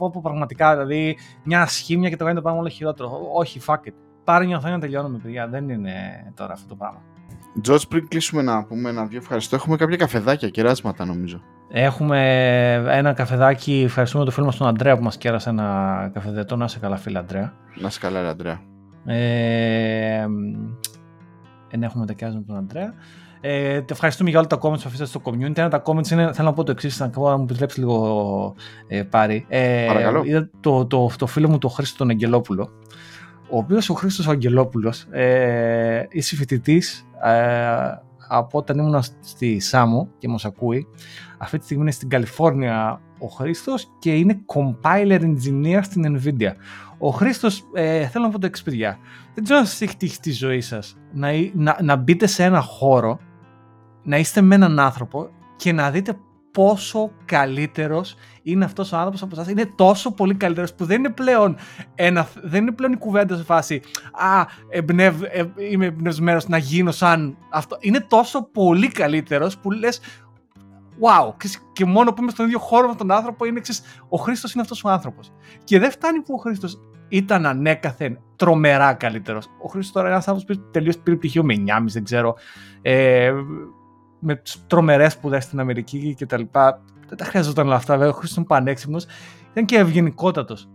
Πω, πω πραγματικά, δηλαδή μια σχήμια και το κάνει το πράγμα όλο χειρότερο. Όχι, fuck it. Πάρε μια οθόνη να τελειώνουμε, παιδιά. Δεν είναι τώρα αυτό το πράγμα. Τζορτ, πριν κλείσουμε να πούμε ένα-δύο ευχαριστώ, έχουμε κάποια καφεδάκια, κεράσματα νομίζω. Έχουμε ένα καφεδάκι. Ευχαριστούμε τον φίλο μας τον Αντρέα που μας κέρασε ένα καφεδετό. Να σε καλά, φίλε Αντρέα. Να σε καλά, ρε Αντρέα. Ε, έχουμε τα κέρασμα τον Αντρέα. Ε, ευχαριστούμε για όλα τα comments που αφήσατε στο community. Ένα τα comments είναι, θέλω να πω το εξής, να μου επιτρέψει λίγο ε, πάρει. Ε, Παρακαλώ. Είδα το, το, το, φίλο μου τον Χρήστο τον Αγγελόπουλο, ο οποίος ο Χρήστος ο Αγγελόπουλος ε, είσαι φοιτητής ε, από όταν ήμουν στη Σάμο και μας ακούει. Αυτή τη στιγμή είναι στην Καλιφόρνια ο Χρήστος και είναι compiler engineer στην Nvidia. Ο Χρήστος, ε, θέλω να πω το εξής παιδιά, δεν ξέρω αν σας έχει τύχει στη ζωή σας να, να, να μπείτε σε ένα χώρο, να είστε με έναν άνθρωπο και να δείτε πόσο καλύτερος είναι αυτός ο άνθρωπος από εσάς. Είναι τόσο πολύ καλύτερος που δεν είναι πλέον, ένα, δεν είναι πλέον η κουβέντα σε φάση «Α, εμπνευ, ε, είμαι εμπνευσμένος να γίνω σαν αυτό». Είναι τόσο πολύ καλύτερος που λες wow, και μόνο που είμαι στον ίδιο χώρο με τον άνθρωπο είναι εξής, ο Χρήστος είναι αυτός ο άνθρωπος. Και δεν φτάνει που ο Χρήστος ήταν ανέκαθεν τρομερά καλύτερος. Ο Χρήστος τώρα είναι ένας άνθρωπος που τελείως πήρε πτυχίο με 9,5, δεν ξέρω, ε, με τις τρομερές σπουδές στην Αμερική και τα λοιπά. Δεν τα χρειαζόταν όλα αυτά, βέβαια. Ο Χρήστος ήταν πανέξυπνος. Ήταν και ευγενικότατος.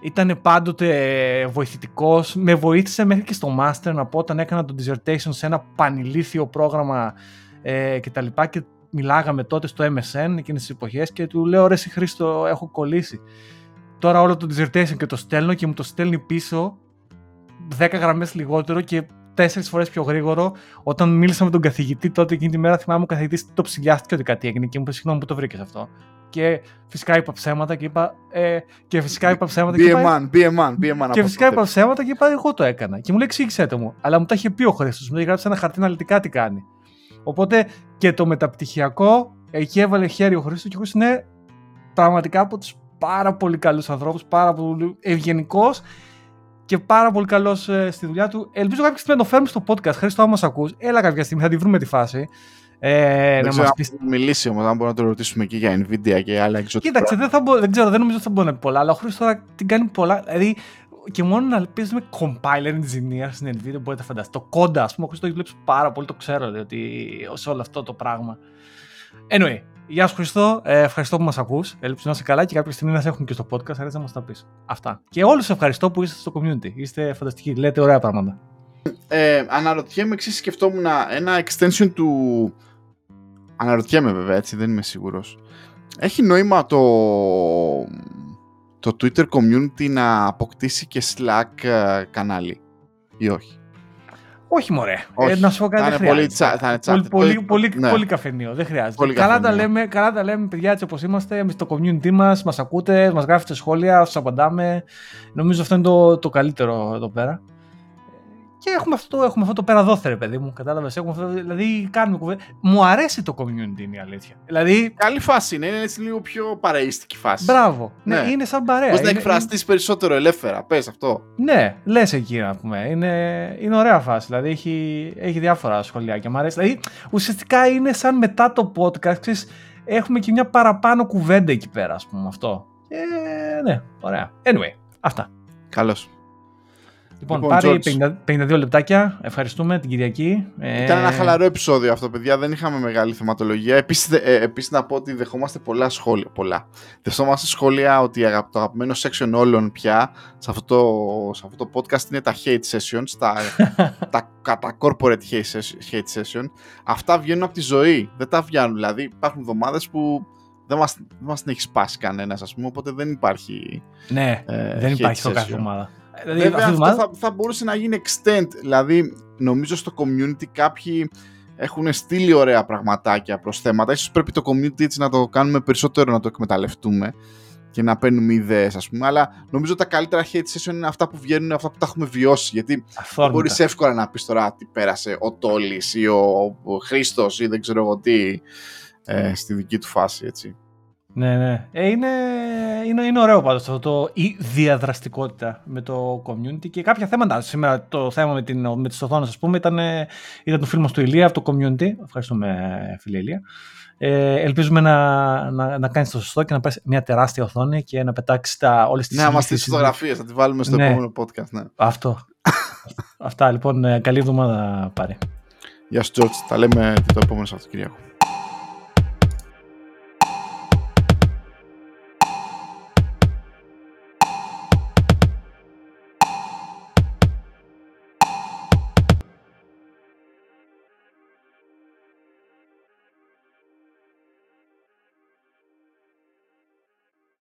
Ήταν πάντοτε βοηθητικός. Με βοήθησε μέχρι και στο Master να πω όταν έκανα το dissertation σε ένα πανηλήθιο πρόγραμμα ε, και τα λοιπά και μιλάγαμε τότε στο MSN εκείνες τις εποχές και του λέω ρε εσύ Χρήστο έχω κολλήσει. Τώρα όλο το dissertation και το στέλνω και μου το στέλνει πίσω 10 γραμμές λιγότερο και τέσσερις φορές πιο γρήγορο. Όταν μίλησα με τον καθηγητή τότε εκείνη τη μέρα, θυμάμαι ο καθηγητής το ψηλιάστηκε ότι κάτι έγινε και μου είπε συγγνώμη που το βρήκες αυτό. Και φυσικά είπα ψέματα και είπα. Ε, και φυσικά είπα ψέματα. Be και a είπα, man, be a man, be a man. και φυσικά είπα ψέματα και είπα εγώ το έκανα. Και μου λέει εξήγησέ το μου. Αλλά μου τα είχε πει ο Χρήστος. Μου είχε γράψει ένα χαρτί αναλυτικά τι κάνει. Οπότε και το μεταπτυχιακό εκεί έβαλε χέρι ο Χρήστος και ο Χρήστος είναι πραγματικά από τους πάρα πολύ καλούς ανθρώπους, πάρα πολύ ευγενικός και πάρα πολύ καλός ε, στη δουλειά του. Ελπίζω κάποια στιγμή να το φέρουμε στο podcast. Χρήστο, άμα μα ακούς, έλα κάποια στιγμή, θα τη βρούμε τη φάση. Ε, δεν να ξέρω μας αν πεις... θα μιλήσει όμως, αν μπορούμε να το ρωτήσουμε εκεί για Nvidia και άλλα εξωτικά. Κοίταξε, δεν, θα μπο... δεν ξέρω, δεν νομίζω ότι θα μπορεί να πει πολλά, αλλά ο Χρήστος τώρα την κάνει πολλά. Δηλαδή, και μόνο να παίζουμε compiler engineer στην Nvidia μπορείτε να φανταστείτε. Το κόντα, ας πούμε, ο Χρήστο έχει δουλέψει πάρα πολύ, το ξέρω, ότι σε όλο αυτό το πράγμα. Anyway, Γεια σου Χριστό, ε, ευχαριστώ που μας ακούς. Ελπίζω να είσαι καλά και κάποια στιγμή να σε έχουν και στο podcast, αρέσει να μας τα πεις. Αυτά. Και όλους ευχαριστώ που είστε στο community. Είστε φανταστικοί, λέτε ωραία πράγματα. Ε, αναρωτιέμαι, εξή σκεφτόμουν ένα extension του... Αναρωτιέμαι βέβαια, έτσι, δεν είμαι σίγουρος. Έχει νόημα το, το Twitter community να αποκτήσει και Slack ε, κανάλι ή όχι; Όχι, μωρέ. Όχι. Ε, να σου πω κάτι. Θα δεν είναι πολύ χρειάζεται. τσα- θα είναι πολύ, chat. πολύ, Πολύ- πολύ, ναι. πολύ καφενείο. Δεν χρειάζεται. Πολύ καλά, τα καφενείο. λέμε, καλά τα λέμε, παιδιά, έτσι όπως είμαστε. Εμείς στο community μας, μας ακούτε, μας γράφετε σχόλια, σας απαντάμε. Νομίζω αυτό είναι το, το καλύτερο εδώ πέρα. Και έχουμε αυτό, έχουμε αυτό το πέρα παιδί μου. Κατάλαβες. Δηλαδή, κάνουμε κουβέντα. Μου αρέσει το community, είναι η αλήθεια. Δηλαδή, Καλή φάση είναι, είναι έτσι λίγο πιο παραίστικη φάση. μπράβο. Ναι, Ναι. είναι σαν παρέα. Πώς να Είναι- εκφραστείς περισσότερο ελεύθερα, πες αυτό. Ναι, λες εκεί να πούμε. Είναι, είναι ωραία φάση. Δηλαδή έχει, έχει διάφορα σχολεία και μου αρέσει. Δηλαδή ουσιαστικά είναι σαν μετά το podcast. Ξέρεις, έχουμε και μια παραπάνω κουβέντα εκεί πέρα, ας πούμε αυτό. Ε, ναι, ωραία. Anyway, αυτά. Καλώς. Λοιπόν, Λοιπόν, πάρει George. 50 52 λεπτάκια. Ευχαριστούμε την Κυριακή. Ε, Ήταν ένα χαλαρό επεισόδιο αυτό, παιδιά. Δεν είχαμε μεγάλη θεματολογία. Επίσης, δε- ε, επίσης να πω ότι δεχόμαστε πολλά σχόλια. Πολλά. Δεχόμαστε σχόλια ότι αγα- το αγαπημένο section όλων πια σε αυτό το, σε αυτό το podcast είναι τα hate sessions, τα, τα, τα corporate hate session- hate session. Αυτά βγαίνουν από τη ζωή. Δεν τα βγαίνουν. Δηλαδή, υπάρχουν εβδομάδες που δεν μας, δεν μας την έχει σπάσει κανένας, ας πούμε, οπότε δεν υπάρχει ναι, ε, δεν hate υπάρχει το κάθε session. εβδομάδα. Δηλαδή, Βέβαια αυτή τη αυτό εβδομάδα- θα, θα μπορούσε να γίνει extend. Δηλαδή, νομίζω στο community κάποιοι έχουν στείλει ωραία πραγματάκια προς θέματα. Ίσως πρέπει το community έτσι να το κάνουμε περισσότερο να το εκμεταλλευτούμε και να παίρνουμε ιδέες ας πούμε. Αλλά νομίζω τα καλύτερα hate session είναι αυτά που βγαίνουν, αυτά που τα έχουμε βιώσει. Γιατί αυθόρμητα. μπορείς εύκολα να πεις τώρα τι πέρασε ο Τόλης ή ο, ο Χρήστος ή δεν ξέρω εγώ τι ε, στη δική του φάση έτσι. Ναι, ναι. Ε, είναι, είναι, είναι ωραίο πάντως αυτό το η διαδραστικότητα με το community και κάποια θέματα. Σήμερα το θέμα με, την, με τις οθόνες, ας πούμε, ήταν, ήταν το φίλμος του Ηλία από το community. Ευχαριστούμε, φίλε Ηλία. Ε, ελπίζουμε να, να, να κάνεις το σωστό και να πάρεις μια τεράστια οθόνη και να πετάξεις τα, όλες τις Ναι, να μας ειδήσεις. στείλεις φωτογραφίες, θα τη βάλουμε στο Ναι. επόμενο podcast. Ναι. Αυτό. Αυτά λοιπόν, ε, καλή εβδομάδα πάρε. Γεια σου George, τα λέμε το επόμενο Σαββατοκύριακο.